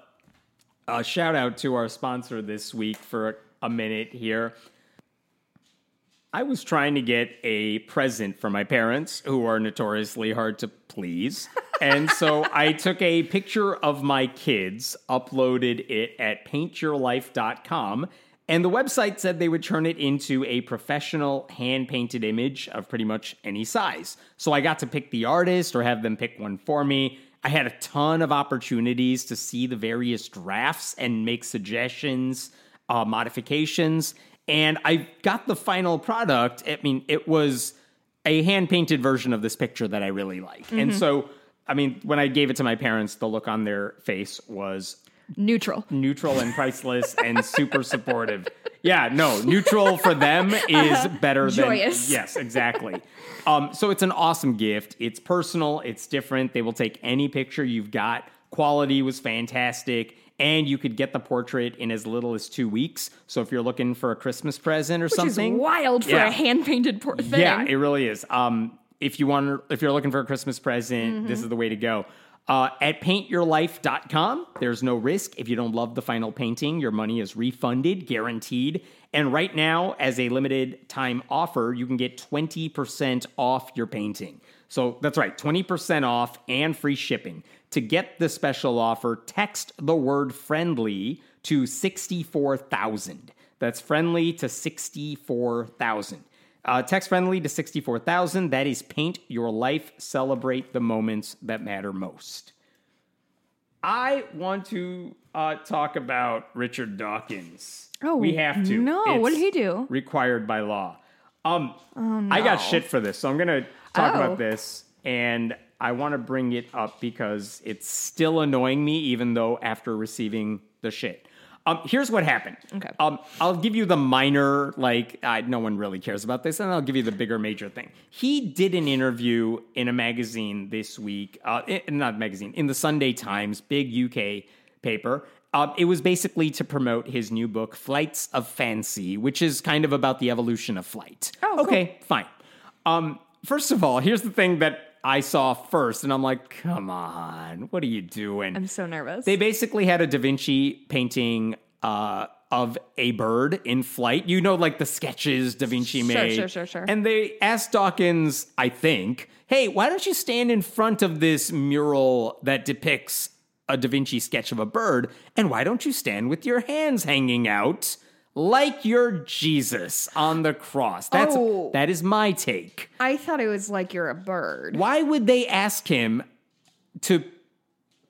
a shout out to our sponsor this week for a, a minute here. I was trying to get a present for my parents, who are notoriously hard to please. And so I took a picture of my kids, uploaded it at paintyourlife.com, And the website said they would turn it into a professional hand painted image of pretty much any size. So I got to pick the artist or have them pick one for me. I had a ton of opportunities to see the various drafts and make suggestions, uh, modifications. And I got the final product. I mean, it was a hand painted version of this picture that I really like. And so, I mean, when I gave it to my parents, the look on their face was Neutral. neutral and priceless and super supportive. Yeah, no, neutral for them is better than Joyous. yes, exactly. Um, so it's an awesome gift. It's personal. It's different. They will take any picture you've got. Quality was fantastic, and you could get the portrait in as little as two weeks. So if you're looking for a Christmas present or Which something, is wild for Yeah. a hand painted portrait. yeah, it really is. Um, if you want, if you're looking for a Christmas present, Mm-hmm. this is the way to go. Uh, at paintyourlife.com, there's no risk. If you don't love the final painting, your money is refunded, guaranteed. And right now, as a limited time offer, you can get 20% off your painting. So that's right, 20% off and free shipping. To get the special offer, text the word friendly to 64,000. That's friendly to 64,000. Uh, text friendly to 64,000. That is Paint Your Life. Celebrate the moments that matter most. I want to uh, talk about Richard Dawkins. Oh, we have to. no. What did he do? Required by law. Um, I got shit for this, so I'm going to talk Oh. about this, and I want to bring it up because it's still annoying me, even though after receiving the shit. Um, here's what happened. Okay. Um, I'll give you the minor, like, uh, no one really cares about this, and I'll give you the bigger, major thing. He did an interview in a magazine this week, uh, i- not magazine, in the Sunday Times, big UK paper. Uh, it was basically to promote his new book, Flights of Fancy, which is kind of about the evolution of flight. Oh, cool. okay, fine. Um, first of all, here's the thing that I saw first, and I'm like, come on, what are you doing? I'm so nervous. They basically had a Da Vinci painting uh, of a bird in flight. You know, like the sketches Da Vinci made. Sure, made. sure, sure, sure. And they asked Dawkins, I think, hey, why don't you stand in front of this mural that depicts a Da Vinci sketch of a bird? And why don't you stand with your hands hanging out? Like you're Jesus on the cross. That's Oh. that is my take. I thought it was like you're a bird. Why would they ask him to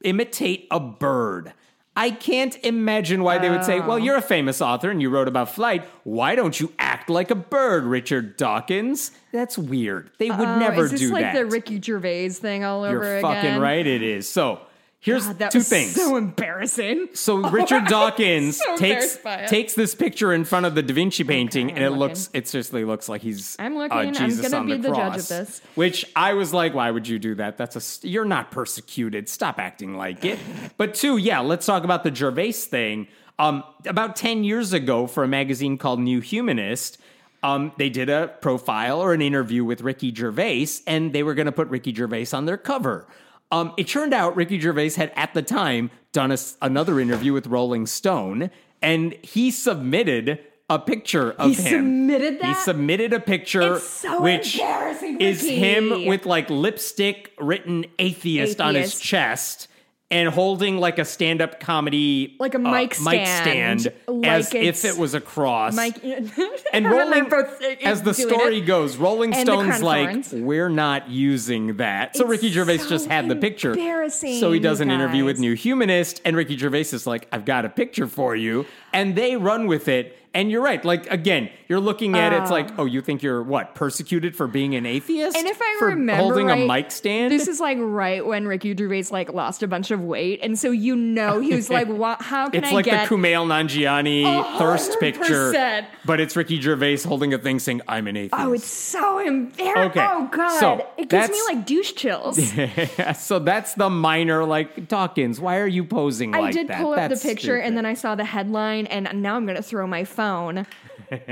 imitate a bird? I can't imagine why they would say. Well, you're a famous author and you wrote about flight. Why don't you act like a bird, Richard Dawkins? That's weird. They would Oh, never is this like that. the Ricky Gervais thing all over you're again? fucking right, it is. So here's God, that two was things. so embarrassing. So Richard Dawkins so takes embarrassed by it. takes this picture in front of the Da Vinci painting, and I'm it looking. looks it seriously looks like he's I'm looking. uh, looking. I'm gonna be the the judge of this. Which I was like, why would you do that? That's a you're not persecuted. Stop acting like it. But two, yeah, let's talk about the Gervais thing. Um, about ten years ago, for a magazine called New Humanist. Um, they did a profile or an interview with Ricky Gervais, and they were going to put Ricky Gervais on their cover. Um, it turned out Ricky Gervais had at the time done a another interview with Rolling Stone, and he submitted a picture of He him. submitted that. He submitted a picture so which embarrassing, is him with like lipstick written atheist, on his chest. And holding like a stand-up comedy, Like a uh, mic stand, stand, like as if it was a cross. Mike and Rolling, uh, as the story it. goes, Rolling And Stone's like, Thorns. we're not using that. So It's Ricky Gervais so just had the picture. embarrassing, So he does an interview with. New Humanist, and Ricky Gervais is like, I've got a picture for you. And they run with it. And you're right. Like, again, you're looking at it, it's like, oh. oh, you think you're what, persecuted for being an atheist? And if I for remember holding right, a mic stand? This is like right when Ricky Gervais like lost a bunch of weight, and so you know he was like, "What? How can I get? It's I like get?" the Kumail Nanjiani A thirst picture, but it's Ricky Gervais holding a thing saying, "I'm an atheist." oh, it's so embarrassing. Okay, Oh god, so it gives me like douche chills. so that's the minor, like Dawkins. Why are you posing I like did that? pull up That's the picture and then I saw the headline, and now I'm gonna throw my phone.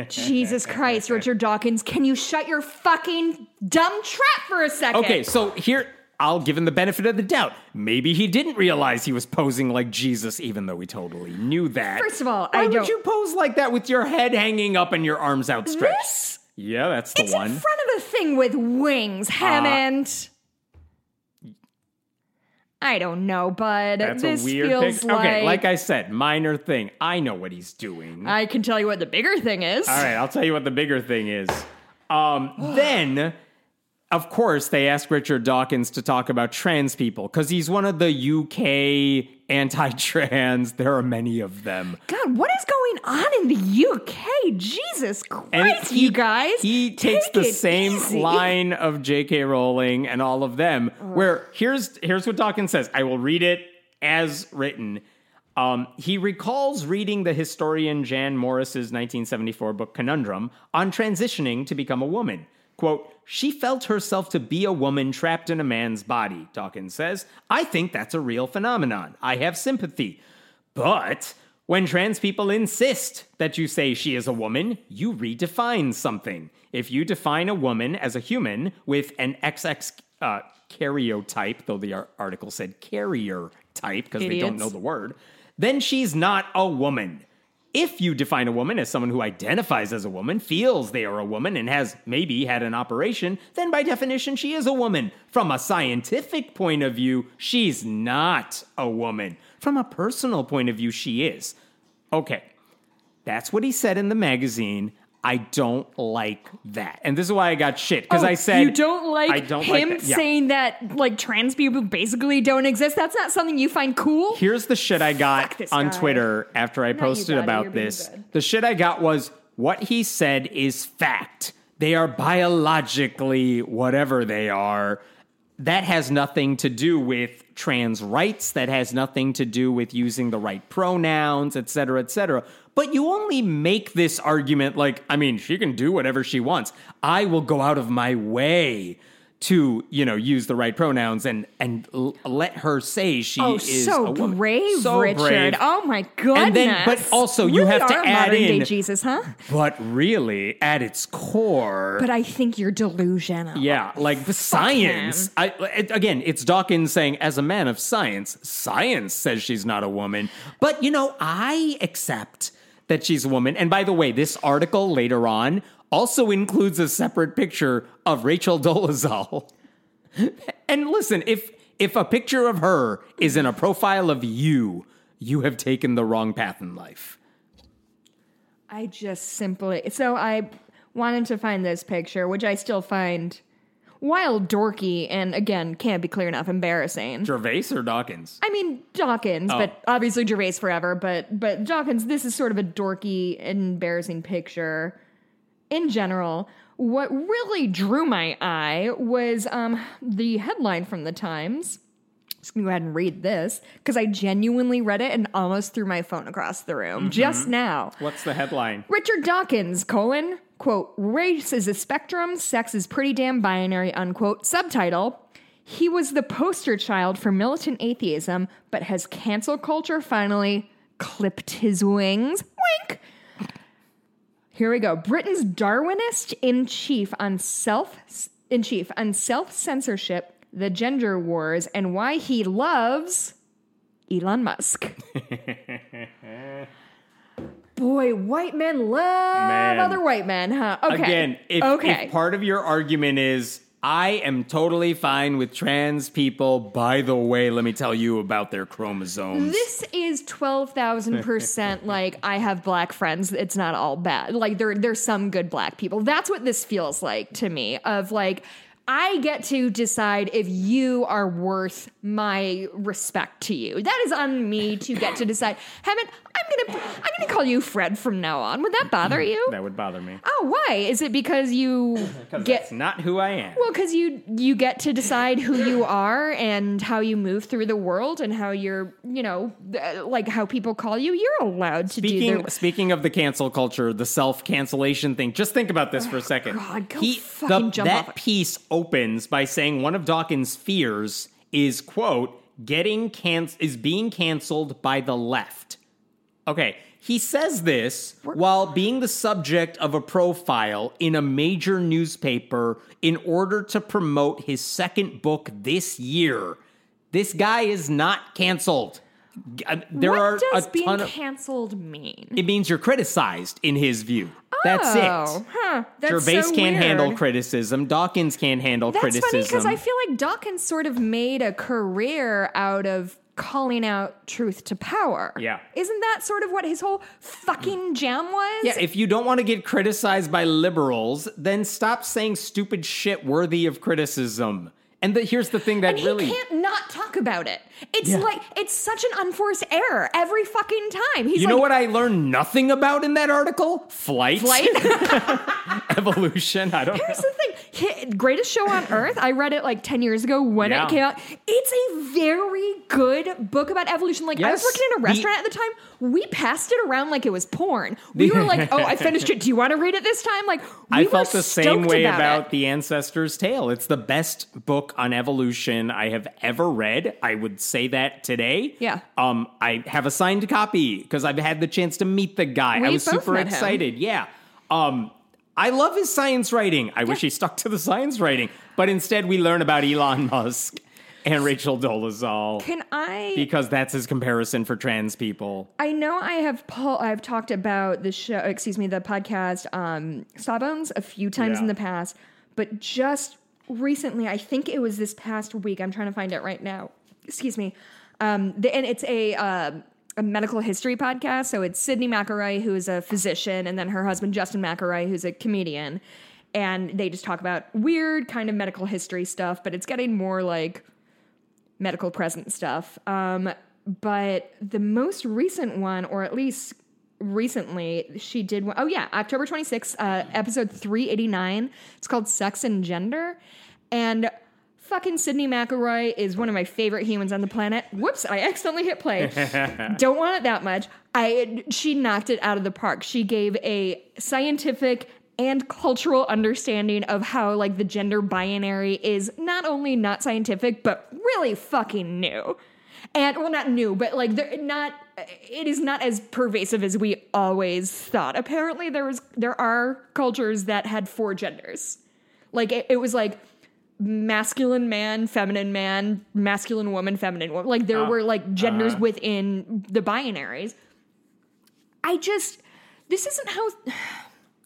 Jesus Christ, Richard Dawkins, can you shut your fucking dumb trap for a second? Okay, so here I'll give him the benefit of the doubt. Maybe he didn't realize he was posing like Jesus, even though he totally knew that. First of all, why I would don't- you pose like that with your head hanging up and your arms outstretched? This? Yeah, that's the It's one. in front of a thing with wings, ah. Hemant. I don't know, bud. That's this a weird feels pic- like, Okay, like I said, minor thing. I know what he's doing. I can tell you what the bigger thing is. All right, I'll tell you what the bigger thing is. Um, then, of course, they ask Richard Dawkins to talk about trans people because he's one of the UK anti-trans. There are many of them. God, what is going on in the UK? Jesus Christ, he- you guys. He takes Take the same easy. line of J.K. Rowling and all of them. Where here's here's what Dawkins says. I will read it as written. Um, he recalls reading the historian Jan Morris's 1974 book Conundrum on transitioning to become a woman. Quote, she felt herself to be a woman trapped in a man's body, Dawkins says. I think that's a real phenomenon. I have sympathy. But when trans people insist that you say she is a woman, you redefine something. If you define a woman as a human with an XX uh, karyotype, though the article said carrier type because they don't know the word, then she's not a woman. If you define a woman as someone who identifies as a woman, feels they are a woman, and has maybe had an operation, then by definition she is a woman. From a scientific point of view, she's not a woman. From a personal point of view, she is. Okay, that's what he said in the magazine. I don't like that. And this is why I got shit, because Oh, I said you don't like I don't him like that. Yeah. saying that like trans people basically don't exist. That's not something you find cool. Here's the shit I got on guy. Twitter after I posted got it. about this. The shit I got was what he said is fact. They are biologically whatever they are. That has nothing to do with trans rights. That has nothing to do with using the right pronouns, et cetera, et cetera. But you only make this argument like, I mean, she can do whatever she wants. I will go out of my way to, you know, use the right pronouns and and l- let her say she Oh, is so a woman. brave, So Richard. brave. Oh my goodness. And then- but also you Really have to add in- Jesus, huh? But really, at its core, But I think you're delusional. yeah, like the science. I, it- again, it's Dawkins saying, as a man of science, science says she's not a woman. But you know, I accept that she's a woman. And by the way, this article later on also includes a separate picture of Rachel Dolezal. and listen, if if a picture of her is in a profile of you, you have taken the wrong path in life. I just simply so I wanted to find this picture, which I still find wild dorky and again can't be clear enough embarrassing. Gervais or Dawkins? I mean Dawkins, Oh. but obviously Gervais forever. But but Dawkins, this is sort of a dorky, embarrassing picture. In general, what really drew my eye was um, the headline from the Times. Just gonna go ahead and read this because I genuinely read it and almost threw my phone across the room just now. What's the headline? Richard Dawkins, colon, quote, race is a spectrum, sex is pretty damn binary, unquote. Subtitle, he was the poster child for militant atheism, but has cancel culture finally clipped his wings? Wink! Here we go. Britain's Darwinist in chief on self in chief on self censorship, the gender wars, and why he loves Elon Musk. Boy, white men love Man. other white men, huh? Okay. Again, if, okay. if part of your argument is I am totally fine with trans people, by the way, let me tell you about their chromosomes. this is twelve thousand percent like I have black friends. It's not all bad. Like there, there's some good black people. That's what this feels like to me. Of like, I get to decide if you are worth my respect to you. That is on me to get to decide. Haven't I'm gonna I'm gonna call you Fred from now on. Would that bother mm-hmm. you? that would bother me. Oh, why? Is it because you get that's not who I am. Well, because you you get to decide who you are and how you move through the world and how you're, you know, like how people call you. You're allowed to do Speaking speaking of the cancel culture, the self cancellation thing. Just think about this for a second. God, go He- fucking the- jump that off. piece opens by saying one of Dawkins' fears is quote getting can is being canceled by the left. Okay, he says this while being the subject of a profile in a major newspaper in order to promote his second book this year. This guy is not canceled. Uh, There what are does a being of. canceled mean? It means you're criticized in his view. That's oh, it. Huh. That's Gervais so can't handle criticism. Dawkins can't handle That's funny criticism. because I feel like Dawkins sort of made a career out of calling out truth to power. Yeah. Isn't that sort of what his whole fucking jam was? yeah, if you don't want to get criticized by liberals, then stop saying stupid shit worthy of criticism. And the, here's the thing that and he can't not talk about it. It's Yeah. like it's such an unforced error every fucking time. He's You like, know what I learned nothing about in that article? Flight. Flight. Evolution. I don't know. Here's the thing: Greatest show on earth. I read it like ten years ago when Yeah. it came out. It's a very good book about evolution. Like I was working in a The- restaurant at the time. We passed it around like it was porn. We were like, "Oh, I finished it. Do you want to read it this time?" Like we I felt the same way about, about. The Ancestor's Tale. It's the best book on evolution I have ever read. I would say that today. Yeah. Um, I have a signed copy because I've had the chance to meet the guy. I was super met him. excited. Yeah. Um, I love his science writing. I wish he stuck to the science writing, but instead we learn about Elon Musk and Rachel Dolezal Can I? because that's his comparison for trans people. I know I have Paul. I've talked about the show. Excuse me, the podcast um, Sawbones a few times Yeah. in the past, but just recently, I think it was this past week. I'm trying to find it right now. Excuse me. Um, the, and it's a uh, a medical history podcast. So it's Sydnee McElroy, who is a physician, and then her husband Justin McElroy, who's a comedian, and they just talk about weird kind of medical history stuff. But it's getting more like medical present stuff. Um, but the most recent one, or at least recently, she did one oh yeah, October 26th, uh, episode 389. It's called Sex and Gender. And fucking Sydnee McElroy is one of my favorite humans on the planet. Whoops, I accidentally hit play. Don't want it that much. I she knocked it out of the park. She gave a scientific and cultural understanding of how like the gender binary is not only not scientific but really fucking new. And well not new, but like they're not it is not as pervasive as we always thought. Apparently there was there are cultures that had four genders. Like it, it was like masculine man, feminine man, masculine woman, feminine woman. Like there Oh, were like genders uh-huh. within the binaries. I just this isn't how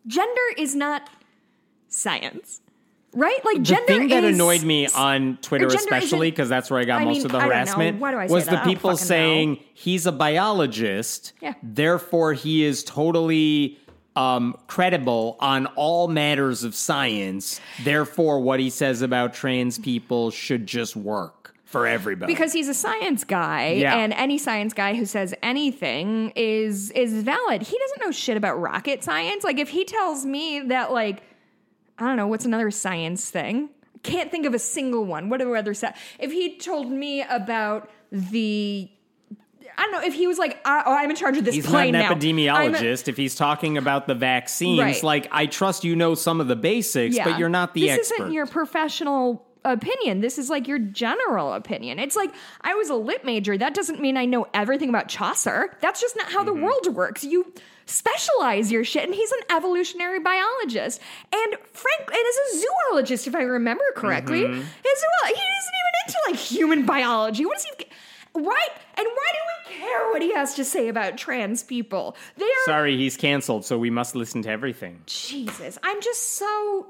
gender is not science. Right? Like The gender thing that is- annoyed me on Twitter, especially because that's where I got I most mean, of the I harassment, Why do I say was that? the people saying know. he's a biologist, Yeah. therefore he is totally um, credible on all matters of science. Therefore, what he says about trans people should just work for everybody. because he's a science guy Yeah. and any science guy who says anything is is valid he doesn't know shit about rocket science like if he tells me that like i don't know what's another science thing can't think of a single one what are other sa- if he told me about the I don't know if he was like, I, oh, I'm in charge of this He's not plane an now. I'm a- epidemiologist. if he's talking about the vaccines, Right. like I trust you know some of the basics, but you're not the this expert. isn't your professional opinion. This is like your general opinion. It's like I was a lit major. That doesn't mean I know everything about Chaucer. That's just not how Mm-hmm. the world works. You specialize your shit, and he's an evolutionary biologist. And Frank, and is a zoologist, if I remember correctly. Mm-hmm. He isn't even into like human biology. What is he? Right? And why do we care what he has to say about trans people? They are Sorry, he's canceled, so we must listen to everything. Jesus, I'm just so.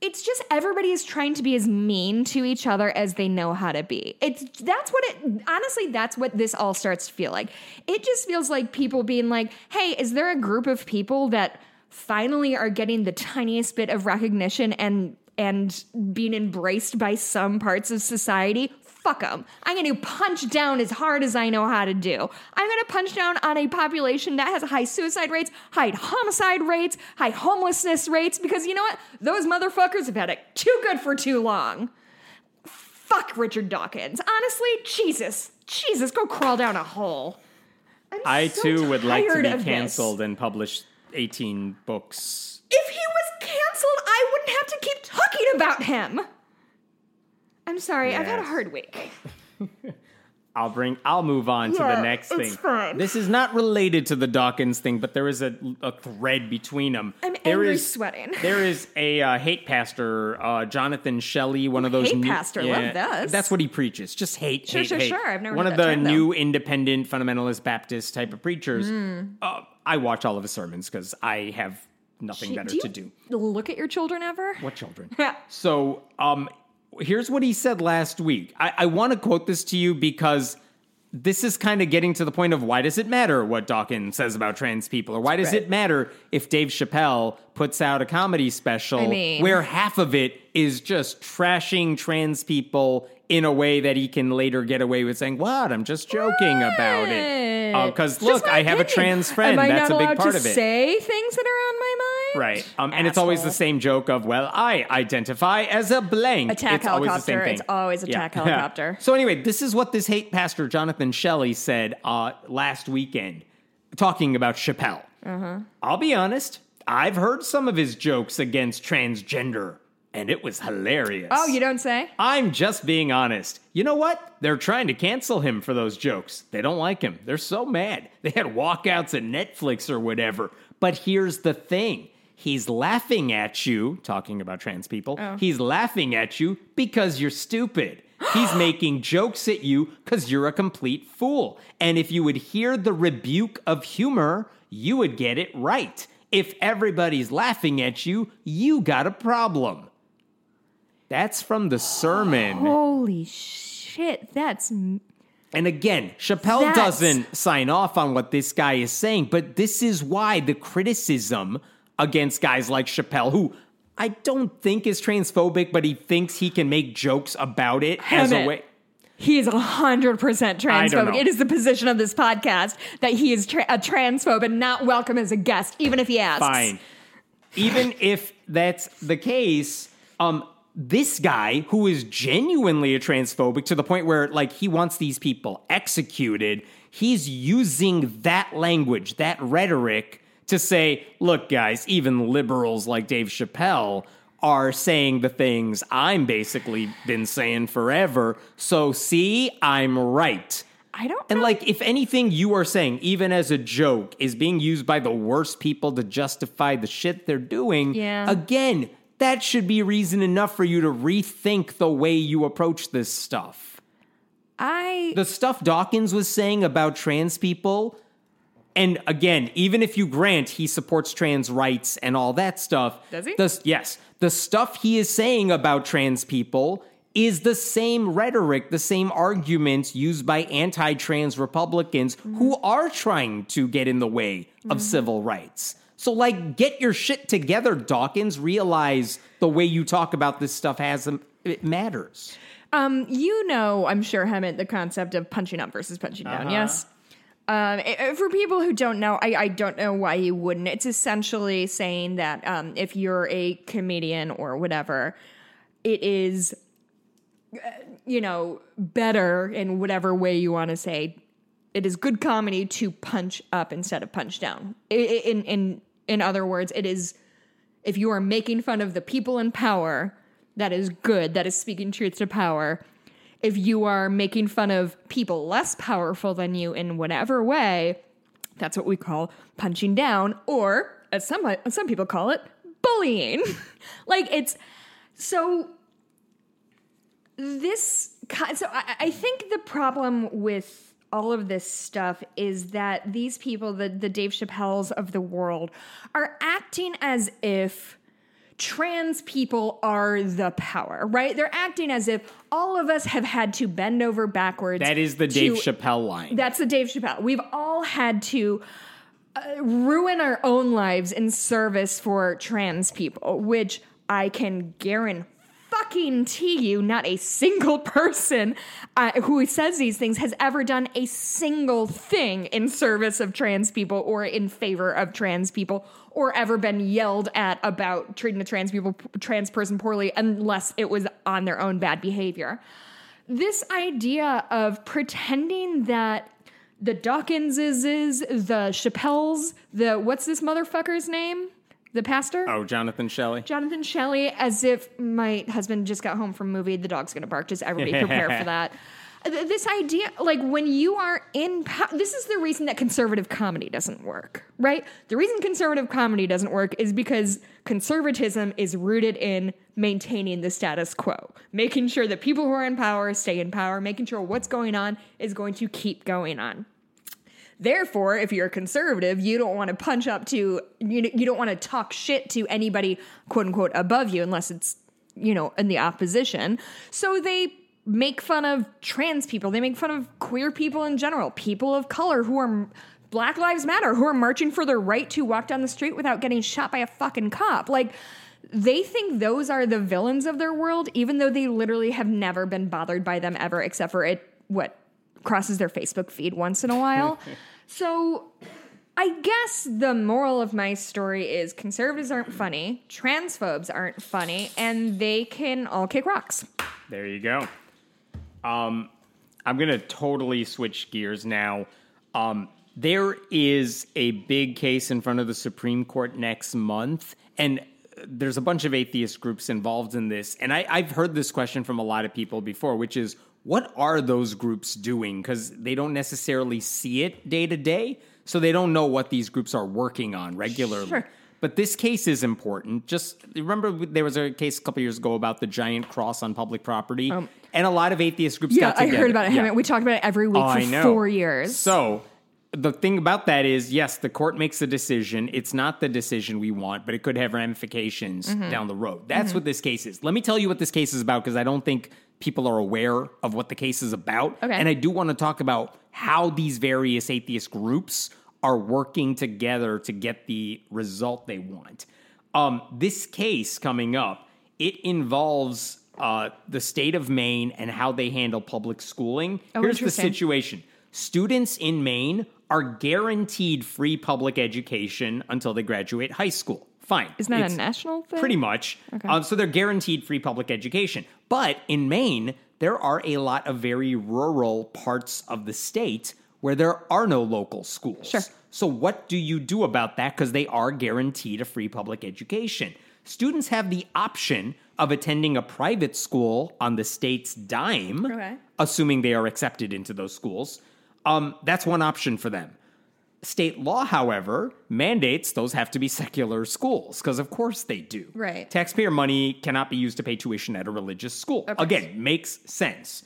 It's just everybody is trying to be as mean to each other as they know how to be. It's that's what it honestly that's what this all starts to feel like. It just feels like people being like, "Hey, is there a group of people that finally are getting the tiniest bit of recognition and and being embraced by some parts of society?" Fuck them. I'm going to punch down as hard as I know how to do. I'm going to punch down on a population that has high suicide rates, high homicide rates, high homelessness rates, because you know what? Those motherfuckers have had it too good for too long. Fuck Richard Dawkins. Honestly, Jesus. Jesus, go crawl down a hole. I'm I so too would like to be of this. canceled and publish 18 books. If he was canceled, I wouldn't have to keep talking about him. I'm sorry, I've had a hard week. I'll bring. I'll move on to the next it's thing. fine. This is not related to the Dawkins thing, but there is a, a thread between them. I'm There angry is- sweating. There is a uh, hate pastor, uh, Jonathan Shelley, one of those hate new, pastor, love this. That's what he preaches. Just hate, Sure, hate, sure, hate. sure. I've never one heard of the term, though. new independent fundamentalist Baptist type of preachers. Hmm. Uh, I watch all of his sermons because I have nothing better Do you to do. look at your children ever? What children? Yeah. so, um, here's what he said last week. I, I want to quote this to you because this is kind of getting to the point of why does it matter what Dawkins says about trans people, or why does Right. it matter if Dave Chappelle puts out a comedy special I mean- where half of it is just trashing trans people in a way that he can later get away with saying, "What? I'm just joking about it." Uh, because Just look, I have a trans friend. That's a big part of it. Say things that are on my mind. Right. Um, and it's always the same joke of, well, I identify as a blank. Attack it's always the same helicopter. thing. It's always attack helicopter. So anyway, this is what this hate pastor Jonathan Shelley said uh, last weekend, talking about Chappelle. Uh-huh. I'll be honest, I've heard some of his jokes against transgender, and it was hilarious. Oh, you don't say? I'm just being honest. You know what? They're trying to cancel him for those jokes. They don't like him. They're so mad. They had walkouts at Netflix or whatever. But here's the thing. He's laughing at you, talking about trans people. Oh. He's laughing at you because you're stupid. He's making jokes at you because you're a complete fool. And if you would hear the rebuke of humor, you would get it right. If everybody's laughing at you, you got a problem. That's from the sermon. Holy shit! That's And again, Chappelle That's- doesn't sign off on what this guy is saying, but this is why the criticism against guys like Chappelle, who I don't think is transphobic, but he thinks he can make jokes about it as a way. he is hundred percent transphobic. It is the position of this podcast that he is tra- a transphobe and not welcome as a guest, even if he asks. Fine. Even if that's the case, um, this guy who is genuinely a transphobic to the point where like he wants these people executed, he's using that language, that rhetoric to say, look, guys, even liberals like Dave Chappelle are saying the things I'm basically been saying forever. So see, I'm right. I don't. And know. like, if anything you are saying, even as a joke, is being used by the worst people to justify the shit they're doing, Yeah. again, that should be reason enough for you to rethink the way you approach this stuff. I The stuff Dawkins was saying about trans people, and again, even if you grant he supports trans rights and all that stuff, Does he? The, yes, the stuff he is saying about trans people is the same rhetoric, the same arguments used by anti-trans Republicans mm-hmm. who are trying to get in the way of mm-hmm. civil rights. So, like, get your shit together, Dawkins. Realize the way you talk about this stuff has um, it matters. Um, you know, I'm sure Hemant, the concept of punching up versus punching down. Uh-huh. Yes. Um, i- i- for people who don't know, I, I don't know why you wouldn't. It's essentially saying that um, if you're a comedian or whatever, it is, uh, you know, better in whatever way you want to say. It is good comedy to punch up instead of punch down. In in in other words, it is if you are making fun of the people in power, that is good. That is speaking truth to power. If you are making fun of people less powerful than you in whatever way, that's what we call punching down, or as some some people call it, bullying. like it's so. This so I, I think the problem with all of this stuff is that these people, the the Dave Chappelles of the world, are acting as if trans people are the power, right? They're acting as if all of us have had to bend over backwards. That is the Dave to- Chappelle line. That's the Dave Chappelle. We've all had to uh, ruin our own lives in service for trans people, which I can guarantee fucking you not a single person uh, who says these things has ever done a single thing in service of trans people or in favor of trans people or ever been yelled at about treating a trans people trans person poorly unless it was on their own bad behavior this idea of pretending that the Dawkinses the Chappelles, the what's this motherfucker's name? The pastor? oh, Jonathan Shelley. Jonathan Shelley, as if my husband just got home from movie, the dog's gonna bark. Just everybody prepare for that. Th- this idea like when you are in power this is the reason that conservative comedy doesn't work right the reason conservative comedy doesn't work is because conservatism is rooted in maintaining the status quo making sure that people who are in power stay in power making sure what's going on is going to keep going on Therefore, if you're a conservative, you don't want to punch up to you, you don't want to talk shit to anybody quote unquote above you unless it's you know in the opposition. So they make fun of trans people. They make fun of queer people in general, people of color who are Black Lives Matter, who are marching for their right to walk down the street without getting shot by a fucking cop. Like they think those are the villains of their world, even though they literally have never been bothered by them ever, except for it what crosses their Facebook feed once in a while. so I guess the moral of my story is conservatives aren't funny, transphobes aren't funny, and they can all kick rocks. There you go. Um, I'm gonna totally switch gears now. Um, there is a big case in front of the Supreme Court next month, and there's a bunch of atheist groups involved in this. And I, I've heard this question from a lot of people before, which is, what are those groups doing? Because they don't necessarily see it day to day, so they don't know what these groups are working on regularly. Sure. But this case is important. Just remember, there was a case a couple years ago about the giant cross on public property, and a lot of atheist groups Um, Yeah, I heard about it. Yeah. We talked about it every week Oh, for four years. So the thing about that is, yes, the court makes a decision. It's not the decision we want, but it could have ramifications Mm-hmm. down the road. That's what this case is. Let me tell you what this case is about because I don't think people are aware of what the case is about. Okay. And I do want to talk about how these various atheist groups are working together to get the result they want. Um, this case coming up, it involves uh, the state of Maine and how they handle public schooling. Oh, Here's the situation students in Maine are guaranteed free public education until they graduate high school. Fine. Isn't that It's a national thing? Pretty much. Um, so they're guaranteed free public education. But in Maine, there are a lot of very rural parts of the state where there are no local schools. Sure. So what do you do about that? Because they are guaranteed a free public education. Students have the option of attending a private school on the state's dime, Okay. assuming they are accepted into those schools. Um, that's one option for them. State law, however, mandates those have to be secular schools, because of course they do. Right. Taxpayer money cannot be used to pay tuition at a religious school. Again, makes sense.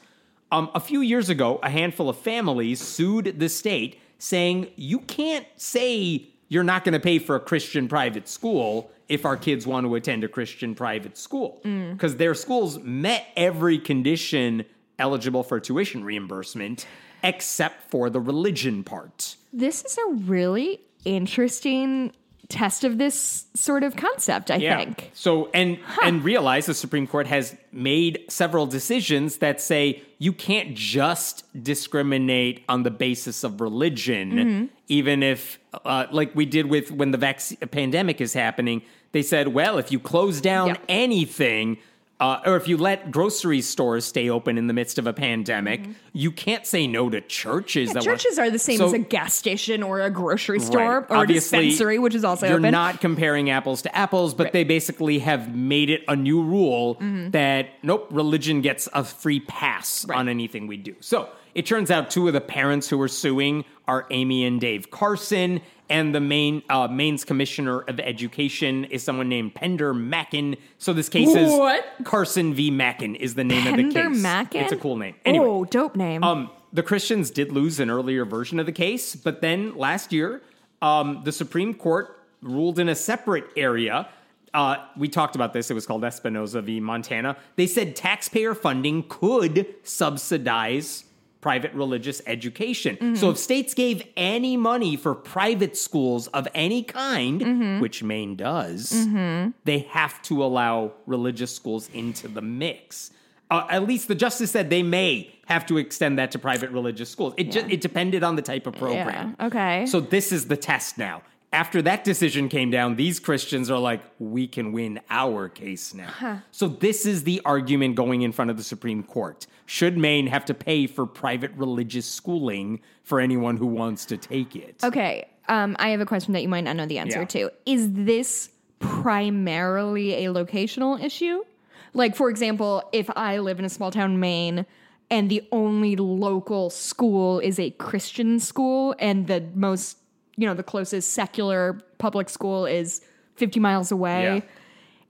Um, a few years ago, a handful of families sued the state saying, you can't say you're not going to pay for a Christian private school if our kids want to attend a Christian private school. Because their schools met every condition eligible for tuition reimbursement except for the religion part. This is a really interesting test of this sort of concept, I think. So and and realize the Supreme Court has made several decisions that say you can't just discriminate on the basis of religion, Mm-hmm. even if uh, like we did with when the vac- pandemic is happening. They said, well, if you close down Yep. anything. Uh, or if you let grocery stores stay open in the midst of a pandemic, you can't say no to churches. Mm-hmm. Churches are the same So- as a gas station or a grocery store Right. or a dispensary, which is also you're open. not comparing apples to apples, but Right. they basically have made it a new rule Mm-hmm. that nope, religion gets a free pass on anything we do. So it turns out two of the parents who are suing are Amy and Dave Carson, and the main uh, Maine's commissioner of education is someone named Pender Makin. So this case is What? Carson v. Makin is the name of the Pender case. Makin? It's a cool name. Anyway, Oh, dope name. um, the Christians did lose an earlier version of the case, but then last year, um, the Supreme Court ruled in a separate area. Uh, we talked about this. It was called Espinoza v. Montana. They said taxpayer funding could subsidize private religious education. Mm-hmm. So if states gave any money for private schools of any kind, mm-hmm. which Maine does, mm-hmm. they have to allow religious schools into the mix. Uh, at least the justice said they may have to extend that to private religious schools. It just it depended on the type of program. Yeah, okay. So this is the test now. After that decision came down, these Christians are like, we can win our case now. So this is the argument going in front of the Supreme Court. Should Maine have to pay for private religious schooling for anyone who wants to take it? Okay. Um, I have a question that you might not know the answer Yeah. to. Is this primarily a locational issue? Like, for example, if I live in a small town, Maine, and the only local school is a Christian school, and the most, you know, the closest secular public school is 50 miles away. Yeah.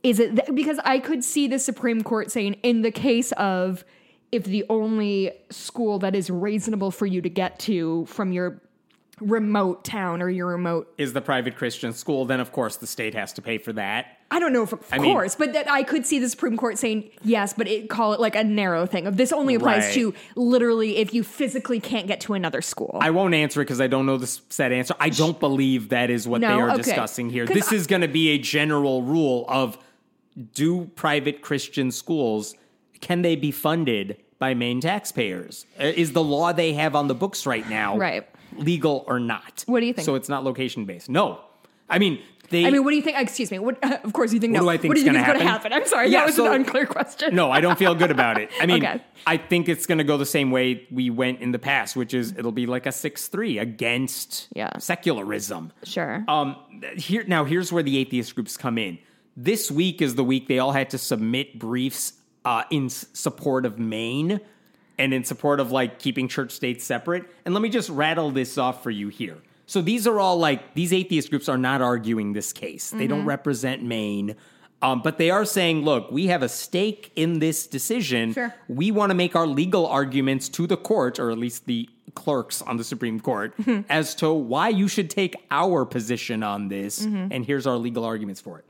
Is it th- because I could see the Supreme Court saying, in the case of if the only school that is reasonable for you to get to from your remote town or your remote Is the private Christian school, then of course the state has to pay for that. I don't know if of I mean- course, but that I could see the Supreme Court saying yes, but it call it like a narrow thing of this only applies Right. to literally if you physically can't get to another school. I won't answer it because I don't know the set answer. I don't believe that is what No? they are Okay. discussing here. This I- is going to be a general rule of do private Christian schools can they be funded by Maine taxpayers? Uh, Is the law they have on the books right now Right. legal or not? What do you think? So it's not location based. No, I mean they. I mean, what do you think? Excuse me. What, of course, you think What no. do I think what do is you think gonna is going to happen? happen? I'm sorry, Yeah, that was so- an unclear question. No, I don't feel good about it. I mean, Okay. I think it's going to go the same way we went in the past, which is it'll be like a six-three against Yeah. secularism. Sure. Um, here now, here's where the atheist groups come in. This week is the week they all had to submit briefs uh, in support of Maine and in support of like keeping church states separate. And let me just rattle this off for you here. So these are all like these atheist groups are not arguing this case. They don't represent Maine. Um, but they are saying, look, we have a stake in this decision. Sure. We want to make our legal arguments to the court, or at least the clerks on the Supreme Court, as to why you should take our position on this. And here's our legal arguments for it.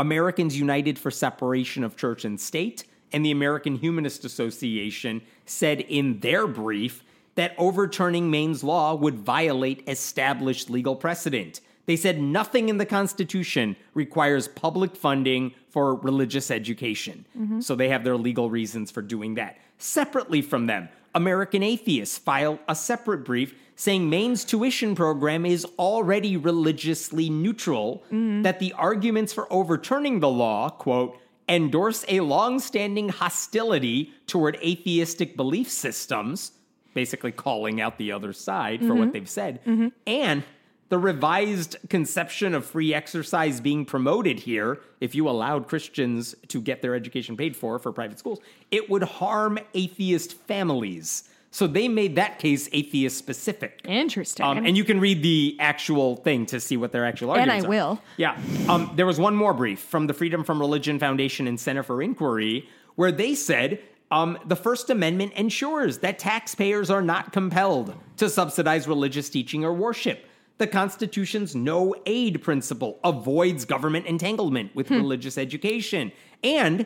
Americans United for Separation of Church and State and the American Humanist Association said in their brief that overturning Maine's law would violate established legal precedent. They said nothing in the Constitution requires public funding for religious education. Mm-hmm. So they have their legal reasons for doing that. Separately from them, American Atheists filed a separate brief saying Maine's tuition program is already religiously neutral, mm-hmm. that the arguments for overturning the law, quote, endorse a long-standing hostility toward atheistic belief systems, basically calling out the other side for what mm-hmm. they've said, mm-hmm. and the revised conception of free exercise being promoted here, if you allowed Christians to get their education paid for for private schools, it would harm atheist families. So they made that case atheist specific. Interesting. Um, and you can read the actual thing to see what their actual argument is. And I are. will. Yeah. Um, there was one more brief from the Freedom from Religion Foundation and Center for Inquiry where they said um, the First Amendment ensures that taxpayers are not compelled to subsidize religious teaching or worship. The Constitution's no aid principle avoids government entanglement with religious education. And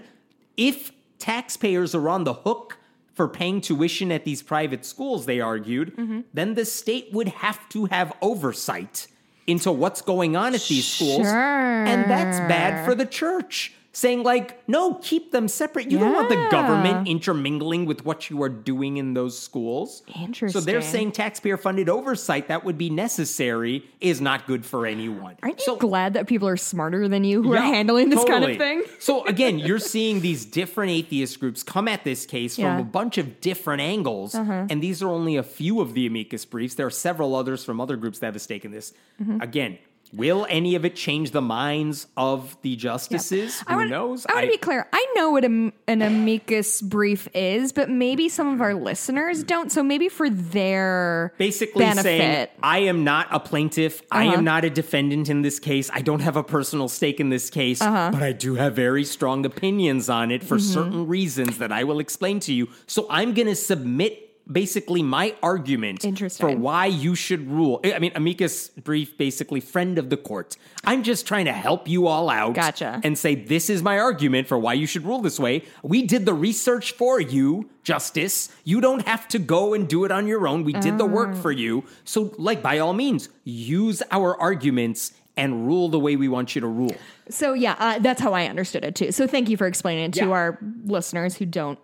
if taxpayers are on the hook for paying tuition at these private schools, they argued, then the state would have to have oversight into what's going on at these schools. And that's bad for the church. Saying, like, no, keep them separate. You don't want the government intermingling with what you are doing in those schools. So they're saying taxpayer funded oversight that would be necessary is not good for anyone. Aren't you so, glad that people are smarter than you who are handling this kind of thing? so again, you're seeing these different atheist groups come at this case Yeah. Uh-huh. from a bunch of different angles, and these are only a few of the amicus briefs. There are several others from other groups that have a stake in this. Mm-hmm. Again, will any of it change the minds of the justices? Who I want, knows? I want to be clear. I know what a, an amicus brief is, but maybe some of our listeners don't. So maybe for their basically benefit. saying I am not a plaintiff, I Uh-huh. am not a defendant in this case. I don't have a personal stake in this case, Uh-huh. but I do have very strong opinions on it for Mm-hmm. certain reasons that I will explain to you. So I'm going to submit basically my argument for why you should rule. I mean, amicus brief basically friend of the court. I'm just trying to help you all out Gotcha. and say this is my argument for why you should rule this way. We did the research for you, justice. You don't have to go and do it on your own. We did the work for you. So like by all means, use our arguments and rule the way we want you to rule. So yeah, uh, that's how I understood it too. So thank you for explaining it to Yeah. our listeners who don't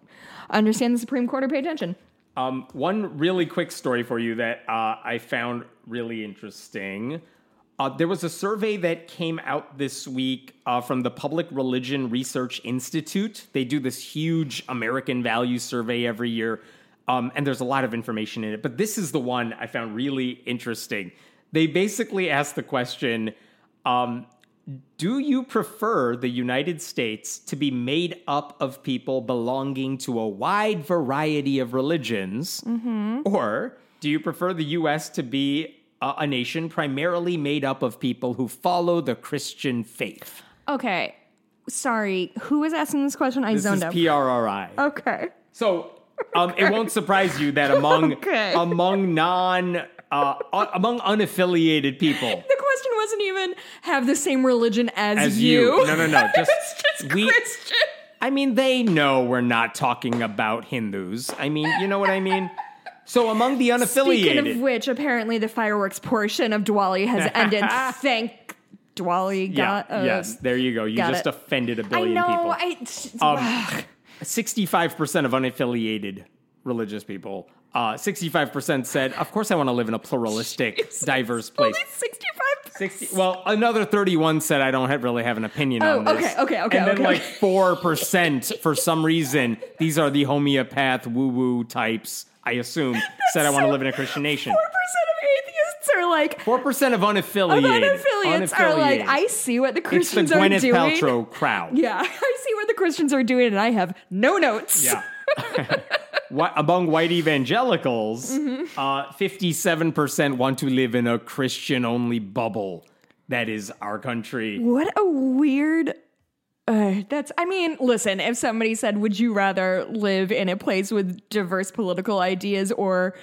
understand the Supreme Court or pay attention. Um, one really quick story for you that uh, I found really interesting. Uh, there was a survey that came out this week uh, from the Public Religion Research Institute. They do this huge American values survey every year, um, and there's a lot of information in it. But this is the one I found really interesting. They basically asked the question um, Do you prefer the United States to be made up of people belonging to a wide variety of religions? Or do you prefer the US to be a, a nation primarily made up of people who follow the Christian faith? Okay. Sorry. Who was asking this question? I This zoned is out. PRRI. okay. So um, it won't surprise you that among Okay. among non uh, among unaffiliated people Wasn't even have the same religion as, as you. you, no no no just, just we Christian. I mean they know we're not talking about Hindus. I mean you know what I mean. So among the unaffiliated, Speaking of which, apparently the fireworks portion of Diwali has ended. Thank Diwali. yeah, Got, uh, yes, there you go. You just it. offended a billion know. people. I. Um, Sixty-five percent of unaffiliated religious people. Uh, Sixty-five percent said, "Of course, I want to live in a pluralistic, diverse place." Only sixty-five. 60, well, another 31 said I don't have, really have an opinion Oh, on this. okay, okay, okay, And then okay. like 4% for some reason, these are the homeopath woo-woo types, I assume, said I want to live in a Christian nation. Four percent of atheists are like. 4% of Of unaffiliated. unaffiliates are like, I see what the It's the Christians are Gwyneth doing. Paltrow crowd. Yeah, I see what the Christians are doing, and I have no notes. Yeah. Among white evangelicals, Mm-hmm. uh, 57% want to live in a Christian only bubble. That is our country. What a weird. Uh, that's. I mean, listen. If somebody said, "Would you rather live in a place with diverse political ideas or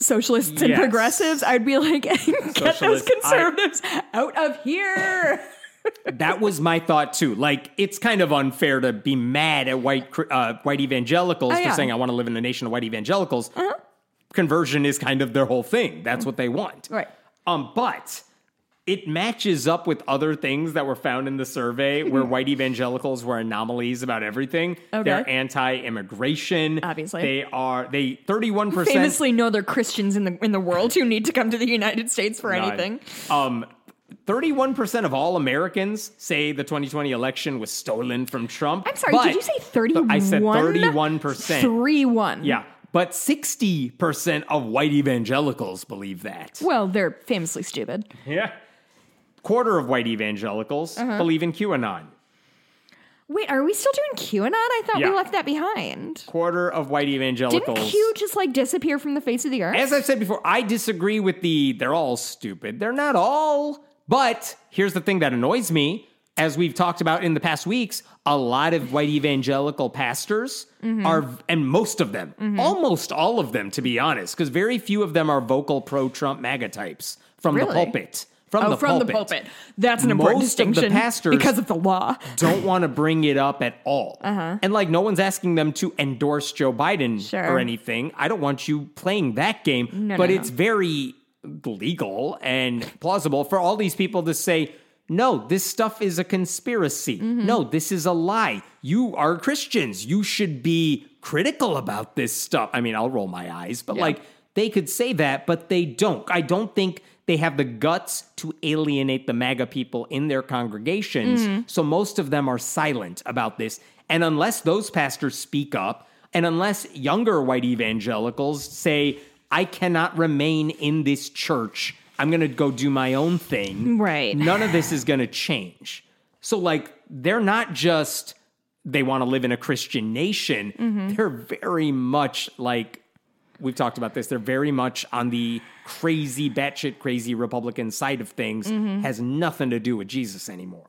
socialists and Yes. progressives?" I'd be like, "Get those Socialists, I- conservatives out of here." That was my thought too. Like, it's kind of unfair to be mad at white uh, white evangelicals Oh, for saying I want to live in a nation of white evangelicals. Conversion is kind of their whole thing. That's what they want. Right. Um, but it matches up with other things that were found in the survey where white evangelicals were anomalies about everything. Okay. They're anti-immigration. Obviously. they are. They thirty-one percent Famously, no other Christians in the in the world who need to come to the United States for anything. Um, 31% of all Americans say the 2020 election was stolen from Trump. I'm sorry. did you say thirty-one? I said 31%. Three one. Yeah. But 60% of white evangelicals believe that. Well, they're famously stupid. Yeah. Quarter of white evangelicals Uh-huh. believe in QAnon. Wait, are we still doing QAnon? I thought Yeah. we left that behind. Quarter of white evangelicals. Didn't Q just like disappear from the face of the earth? As I've said before, I disagree with the they're all stupid. They're not all. But here's the thing that annoys me. As we've talked about in the past weeks, a lot of white evangelical pastors Mm-hmm. are, and most of them, almost all of them, to be honest, because very few of them are vocal pro Trump MAGA types from the pulpit. From, oh, the, from pulpit. the pulpit. That's an important Most of the distinction pastors- because of the law. don't want to bring it up at all. And like, no one's asking them to endorse Joe Biden Uh-huh. Sure. or anything. I don't want you playing that game. No, but no, it's no. very legal and plausible for all these people to say, no, this stuff is a conspiracy. Mm-hmm. No, this is a lie. You are Christians. You should be critical about this stuff. I mean, I'll roll my eyes, but Yeah. like, they could say that, but they don't. I don't think they have the guts to alienate the MAGA people in their congregations. Mm-hmm. So most of them are silent about this. And unless those pastors speak up, and unless younger white evangelicals say, I cannot remain in this church, I'm going to go do my own thing, Right. none of this is going to change. So, like, they're not just they want to live in a Christian nation, Mm-hmm. they're very much like we've talked about this. They're very much on the crazy, batshit crazy Republican side of things. Mm-hmm. Has nothing to do with Jesus anymore,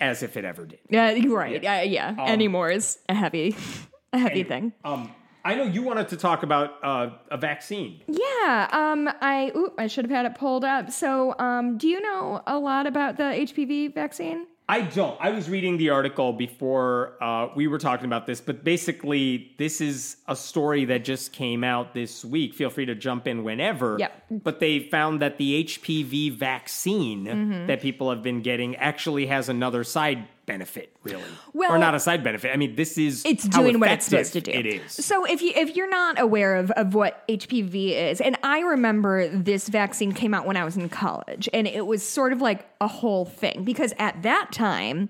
as if it ever did. Yeah, you're right. Yeah, yeah. Um, Anymore is a heavy, a heavy thing. Um, I know you wanted to talk about uh, a vaccine. Yeah. Um. I. Ooh, I should have had it pulled up. So. Um. Do you know a lot about the HPV vaccine? I don't. I was reading the article before uh, we were talking about this, but basically, this is a story that just came out this week. Feel free to jump in whenever. Yep. But they found that the HPV vaccine Mm-hmm. that people have been getting actually has another side benefit, really. Well- or not a side benefit. I mean, this is it's doing what it's supposed to do. It is. So if you if you're not aware of, of what HPV is, and I remember this vaccine came out when I was in college, and it was sort of like a whole thing because at that time,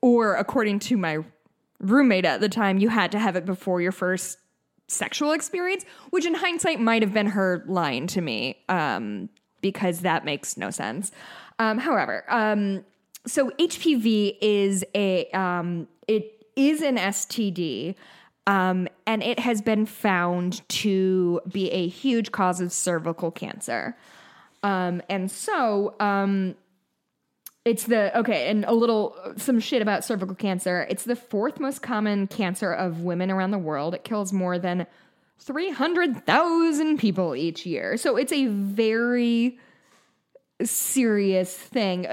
or according to my roommate at the time, you had to have it before your first sexual experience, which in hindsight might have been her lying to me, um, because that makes no sense. Um, however, um, so HPV is a um, it is an STD, um, and it has been found to be a huge cause of cervical cancer. Um, and so um, it's the okay, and a little some shit about cervical cancer. It's the fourth most common cancer of women around the world. It kills more than three hundred thousand people each year. So it's a very serious thing.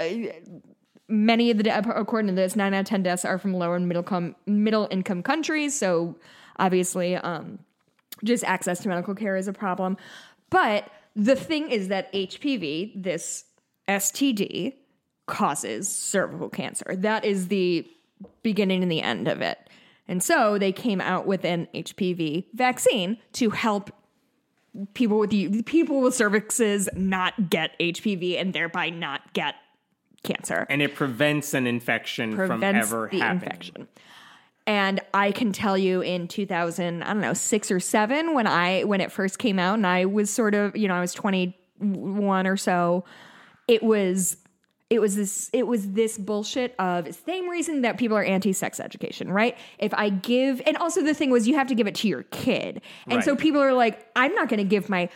Many of the according to this, nine out of ten deaths are from lower and middle com- middle income countries. So obviously, um, just access to medical care is a problem. But the thing is that HPV, this STD, causes cervical cancer. That is the beginning and the end of it. And so they came out with an HPV vaccine to help people with the people with cervixes not get HPV and thereby not get cancer. And it prevents an infection from ever the happening. infection. And I can tell you in 2000, I don't know, 6 or 7 when I when it first came out and I was sort of, you know, I was 21 or so, it was it was this it was this bullshit of same reason that people are anti-sex education, right? If I give and also the thing was you have to give it to your kid. And so people are like, I'm not going to give my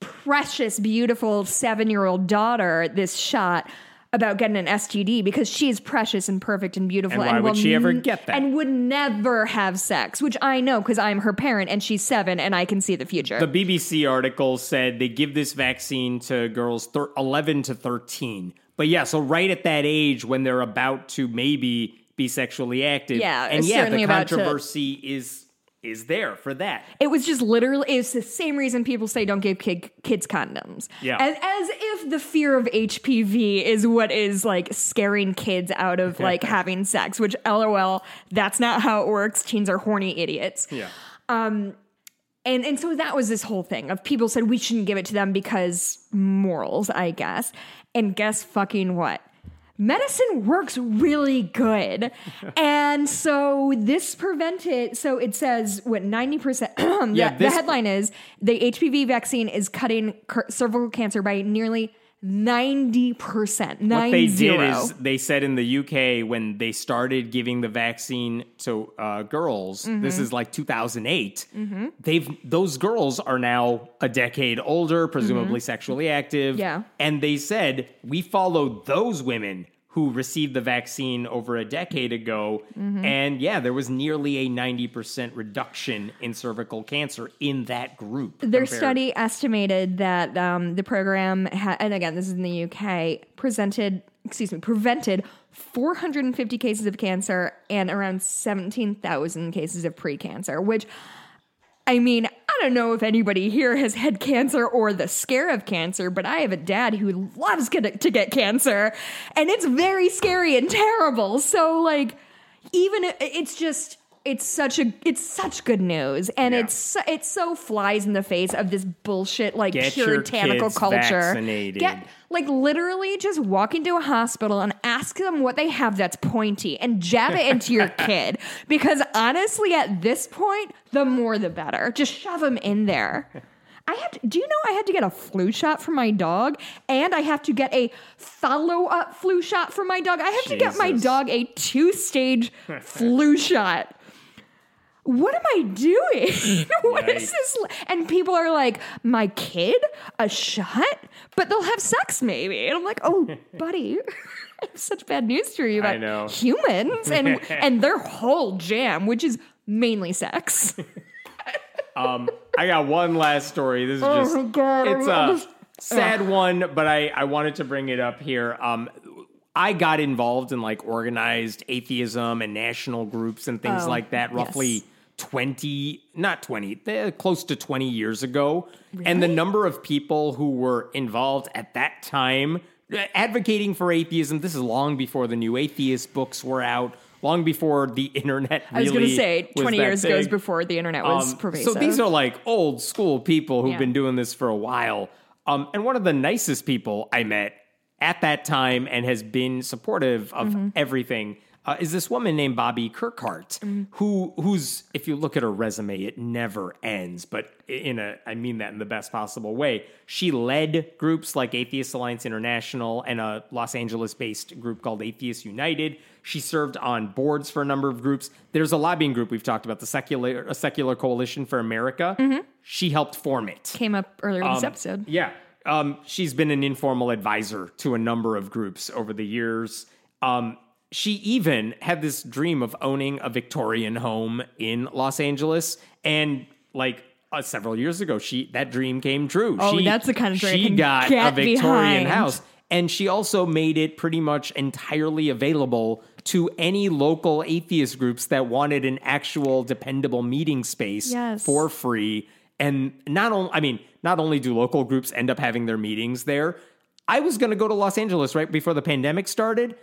precious, beautiful seven year old daughter this shot about getting an STD because she is precious and perfect and beautiful. And why would will she ever get that? And would never have sex, which I know because I'm her parent and she's seven and I can see the future. The BBC article said they give this vaccine to girls thir- 11 to 13. But yeah, so right at that age when they're about to maybe be sexually active. Yeah, and yeah, the about to- controversy is is there for that. It was just literally, it's the same reason people say don't give kid, kids condoms. Yeah. As, as if the fear of HPV is what is like scaring kids out of like having sex, which lol, that's not how it works. Teens are horny idiots. Yeah. Um and and so that was this whole thing of people said we shouldn't give it to them because morals, I guess. And guess fucking what? Medicine works really good. and so this prevented so it says what 90% the, Yeah, the this- headline is the HPV vaccine is cutting cur- cervical cancer by nearly 90%. Nine What they did is they said in the UK when they started giving the vaccine to uh, girls, this Mm-hmm. is like 2008. They've those girls are now a decade older, presumably sexually active. Mm-hmm. Yeah. and they said we followed those women who received the vaccine over a decade ago, Mm-hmm. and yeah, there was nearly a 90% reduction in cervical cancer in that group. Their compared- study estimated that um, the program, ha- and again, this is in the UK, presented, excuse me, prevented 450 cases of cancer and around 17,000 cases of precancer, which I mean, don't know if anybody here has had cancer or the scare of cancer, but I have a dad who loves get- to get cancer, and it's very scary and terrible. So, like, even it's just it's such a it's such good news, and Yeah. it's so- it so flies in the face of this bullshit like Get your puritanical kids culture. vaccinated. Get like literally just walk into a hospital and ask them what they have that's pointy and jab it into your kid. Because honestly, at this point, the more the better. Just shove them in there. I have to, do you know I had to get a flu shot for my dog and I have to get a follow up flu shot for my dog. I have to get my dog a two stage flu shot. What am I doing? what is this? And people are like, my kid, a shot, but they'll have sex maybe. And I'm like, oh, buddy, I have such bad news for you about humans and and their whole jam, which is mainly sex. Um, I got one last story. This is Oh just God, it's I'm a just- sad one, but I I wanted to bring it up here. Um, I got involved in like organized atheism and national groups and things Oh, like that roughly yes. 20 not 20 eh, close to 20 years ago and the number of people who were involved at that time advocating for atheism this is long before the new atheist books were out long before the internet really I was going to say, 20 years big. before the internet was Um, pervasive. So these are like old school people who've Yeah. been doing this for a while. Um, and one of the nicest people I met at that time and has been supportive of Mm-hmm. everything uh, is this woman named Bobbie Kirkhart, who who's if you look at her resume, it never ends. But in a, I mean that in the best possible way. She led groups like Atheist Alliance International and a Los Angeles-based group called Atheist United. She served on boards for a number of groups. There's a lobbying group we've talked about, the secular a secular coalition for America. She helped form it. Came up earlier in this episode. Yeah. Um, she's been an informal advisor to a number of groups over the years. Um, she even had this dream of owning a Victorian home in Los Angeles. And like uh, several years ago, she that dream came true. Oh, she, that's the kind of dream she got a Victorian behind. house. And she also made it pretty much entirely available to any local atheist groups that wanted an actual dependable meeting space Yes. for free. And not only, I mean, not only do local groups end up having their meetings there, I was going to go to Los Angeles right before the pandemic started.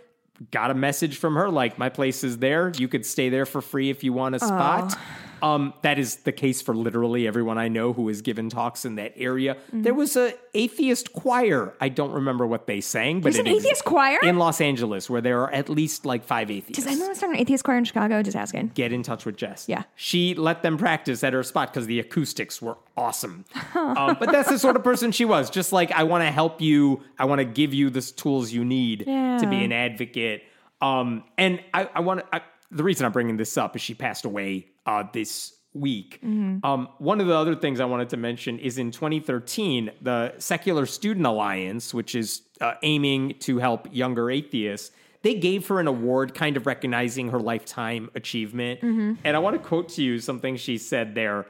Got a message from her like, my place is there. You could stay there for free if you want a spot. Um, that is the case for literally everyone I know who has given talks in that area. Mm-hmm. There was a atheist choir. I don't remember what they sang, but There's it an atheist choir? in Los Angeles where there are at least like five atheists Does anyone start an atheist choir in Chicago? Just asking. get in touch with Jess. Yeah. She let them practice at her spot because the acoustics were awesome. um, but that's the sort of person she was. Just like, I want to help you, I want to give you the tools you need to be an advocate. Um, and I, I want to, the reason I'm bringing this up is she passed away uh, this week. Um, one of the other things I wanted to mention is in 2013, the Secular Student Alliance, which is uh, aiming to help younger atheists, they gave her an award kind of recognizing her lifetime achievement. And I want to quote to you something she said there.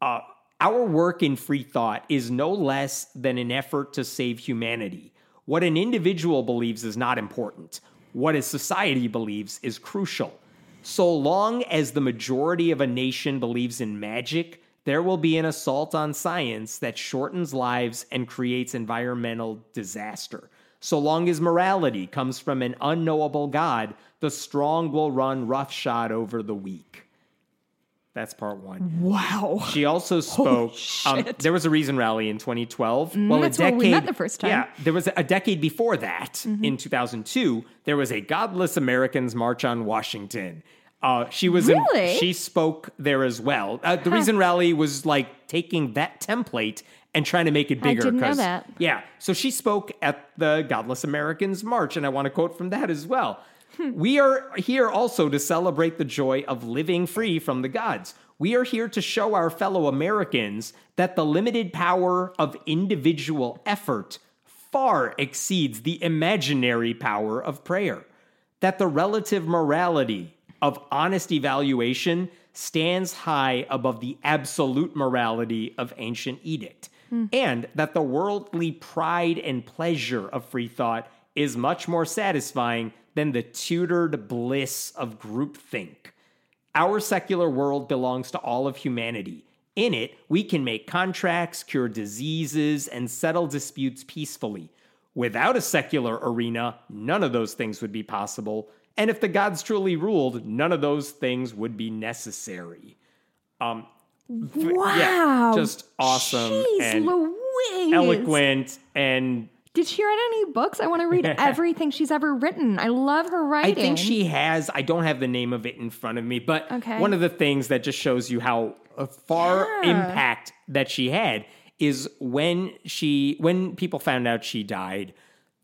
Uh, our work in free thought is no less than an effort to save humanity. What an individual believes is not important. What a society believes is crucial. So long as the majority of a nation believes in magic, there will be an assault on science that shortens lives and creates environmental disaster. So long as morality comes from an unknowable God, the strong will run roughshod over the weak. That's part one. Wow. She also spoke. Um. Mm, there was a Reason rally in 2012. well, that's a where decade. we met the first time. Yeah, there was a decade before that. Mm-hmm. In 2002, there was a Godless Americans March on Washington. Uh, she was. in- Really? she spoke there as well. Uh, the Reason rally was like taking that template and trying to make it bigger. I didn't know that. Yeah. So she spoke at the Godless Americans March, and I want to quote from that as well. We are here also to celebrate the joy of living free from the gods. We are here to show our fellow Americans that the limited power of individual effort far exceeds the imaginary power of prayer. That the relative morality of honest evaluation stands high above the absolute morality of ancient edict. And that the worldly pride and pleasure of free thought is much more satisfying than the tutored bliss of groupthink. Our secular world belongs to all of humanity. In it, we can make contracts, cure diseases, and settle disputes peacefully. Without a secular arena, none of those things would be possible. And if the gods truly ruled, none of those things would be necessary. Um, Wow. Yeah, just awesome Jeez and Louise. eloquent and Did she write any books? I want to read everything she's ever written. I love her writing. I think she has. I don't have the name of it in front of me, but Okay. one of the things that just shows you how uh, far Yeah. impact that she had is when she when people found out she died.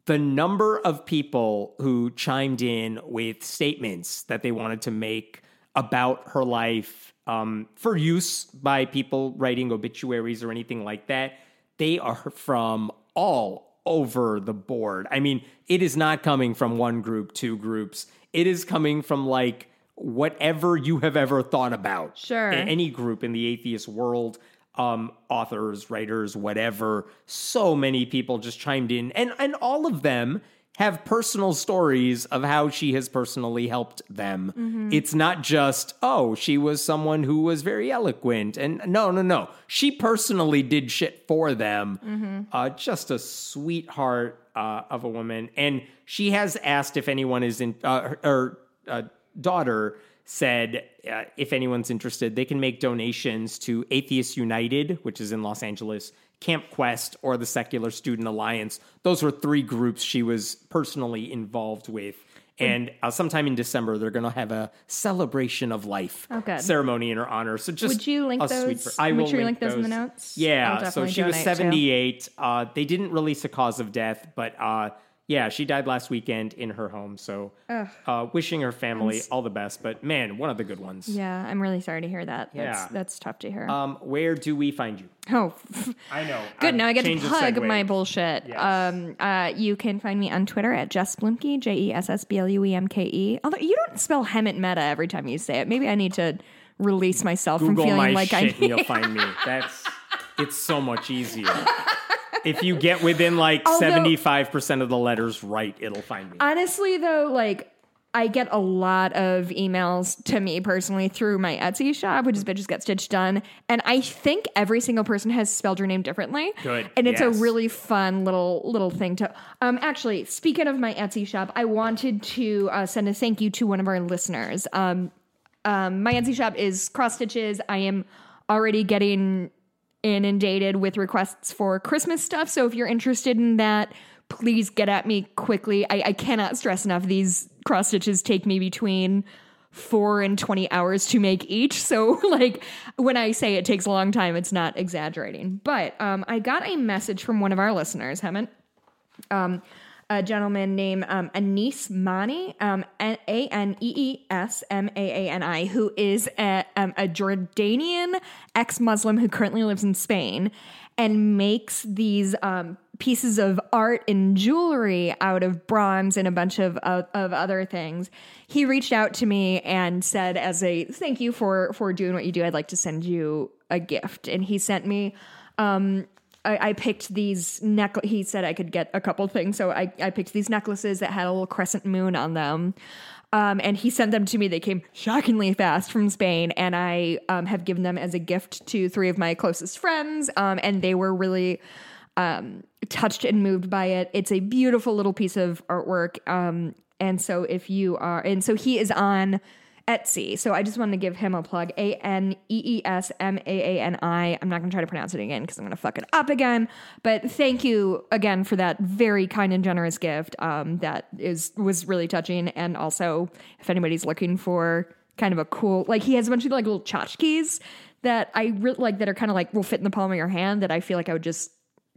The number of people who chimed in with statements that they wanted to make about her life um, for use by people writing obituaries or anything like that, they are from all over the board. I mean, it is not coming from one group, two groups. It is coming from like whatever you have ever thought about. Sure. Any group in the atheist world, um, authors, writers, whatever. So many people just chimed in, and and all of them have personal stories of how she has personally helped them. It's not just, oh, she was someone who was very eloquent. And no, no, no. She personally did shit for them. Uh, just a sweetheart uh, of a woman. And she has asked if anyone is in, uh, her, her uh, daughter said uh, if anyone's interested, they can make donations to Atheist United, which is in Los Angeles, Camp Quest, or the Secular Student Alliance. Those were three groups she was personally involved with. And uh, sometime in December, they're going to have a celebration of life Oh, ceremony in her honor. So just Would you link those? fr- I Make will sure you link link those in the notes. Yeah. So she was 78. Uh, they didn't release a cause of death, but uh, yeah, she died last weekend in her home. So uh, wishing her family all the best. But man, one of the good ones. Yeah, I'm really sorry to hear that. That's Yeah. that's tough to hear. Um, where do we find you? oh, I know. good. Now I get to changed the plug segue. my bullshit. Yes. Um, uh, you can find me on Twitter at Jess Bluemke, J E S S B L U E M K E. Although you don't spell Hemant Mehta every time you say it. Maybe I need to release myself Google from feeling my like shit I and you'll find me. That's it's so much easier. if you get within like seventy five percent of the letters right, it'll find me. Honestly, though, like I get a lot of emails to me personally through my Etsy shop, which is Bitches Get Stitched Done, and I think every single person has spelled your name differently. Good, and it's yes. a really fun little little thing to. Um, actually, speaking of my Etsy shop, I wanted to uh, send a thank you to one of our listeners. Um, um, my Etsy shop is cross stitches. I am already getting inundated with requests for Christmas stuff. So if you're interested in that, please get at me quickly. I, I cannot stress enough. These cross stitches take me between four and 20 hours to make each. So, like, when I say it takes a long time, it's not exaggerating. But um, I got a message from one of our listeners, Hemant um, a gentleman named um, Anees Maani, um, A N E E S M A A N I, who is a, um, a Jordanian ex Muslim who currently lives in Spain and makes these um, pieces of art and jewelry out of bronze and a bunch of, of, of other things. He reached out to me and said, as a thank you for, for doing what you do, I'd like to send you a gift. And he sent me um, I, I picked these neck. He said I could get a couple things, so I, I picked these necklaces that had a little crescent moon on them. Um, and he sent them to me. They came shockingly fast from Spain, and I um, have given them as a gift to three of my closest friends. Um, and they were really um, touched and moved by it. It's a beautiful little piece of artwork. Um, and so if you are, and so he is on Etsy. So I just wanted to give him a plug. A N E E S M A A N I. I'm not going to try to pronounce it again because I'm going to fuck it up again. But thank you again for that very kind and generous gift. Um, that is was really touching. And also, if anybody's looking for kind of a cool, like he has a bunch of like little tchotchkes that I really like that are kind of like will fit in the palm of your hand. That I feel like I would just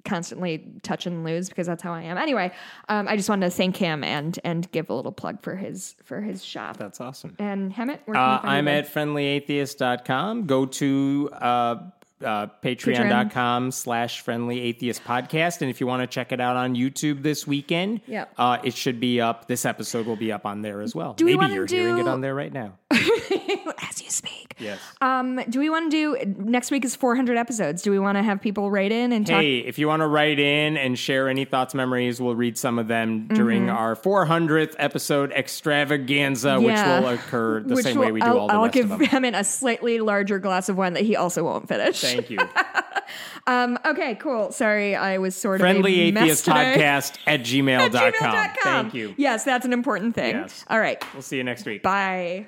constantly touch and lose because that's how I am. Anyway, um, I just wanted to thank him and and give a little plug for his for his shop. That's awesome. And Hemant, where can Uh, you find I'm you? at friendlyatheist.com. Go to uh, uh, patreon.com slash friendlyatheist podcast. And if you want to check it out on YouTube this weekend, Yep. uh, it should be up. This episode will be up on there as well. we Maybe wanna you're hearing it on there right now. as you speak. Yes. Um, do we want to do next week is 400 episodes? Do we want to have people write in and talk? Hey, if you want to write in and share any thoughts, memories, we'll read some of them during our 400th episode extravaganza, Mm-hmm. Yeah. which will occur the Which same will- way we do I'll, all the I'll rest give of them. Hemant a slightly larger glass of wine that he also won't finish. Thank you. Um, okay, cool. Sorry, I was sort of a Friendly Atheist. Podcast at gmail.com. Gmail.com. Thank you. Yes, that's an important thing. Yes. All right. We'll see you next week. Bye.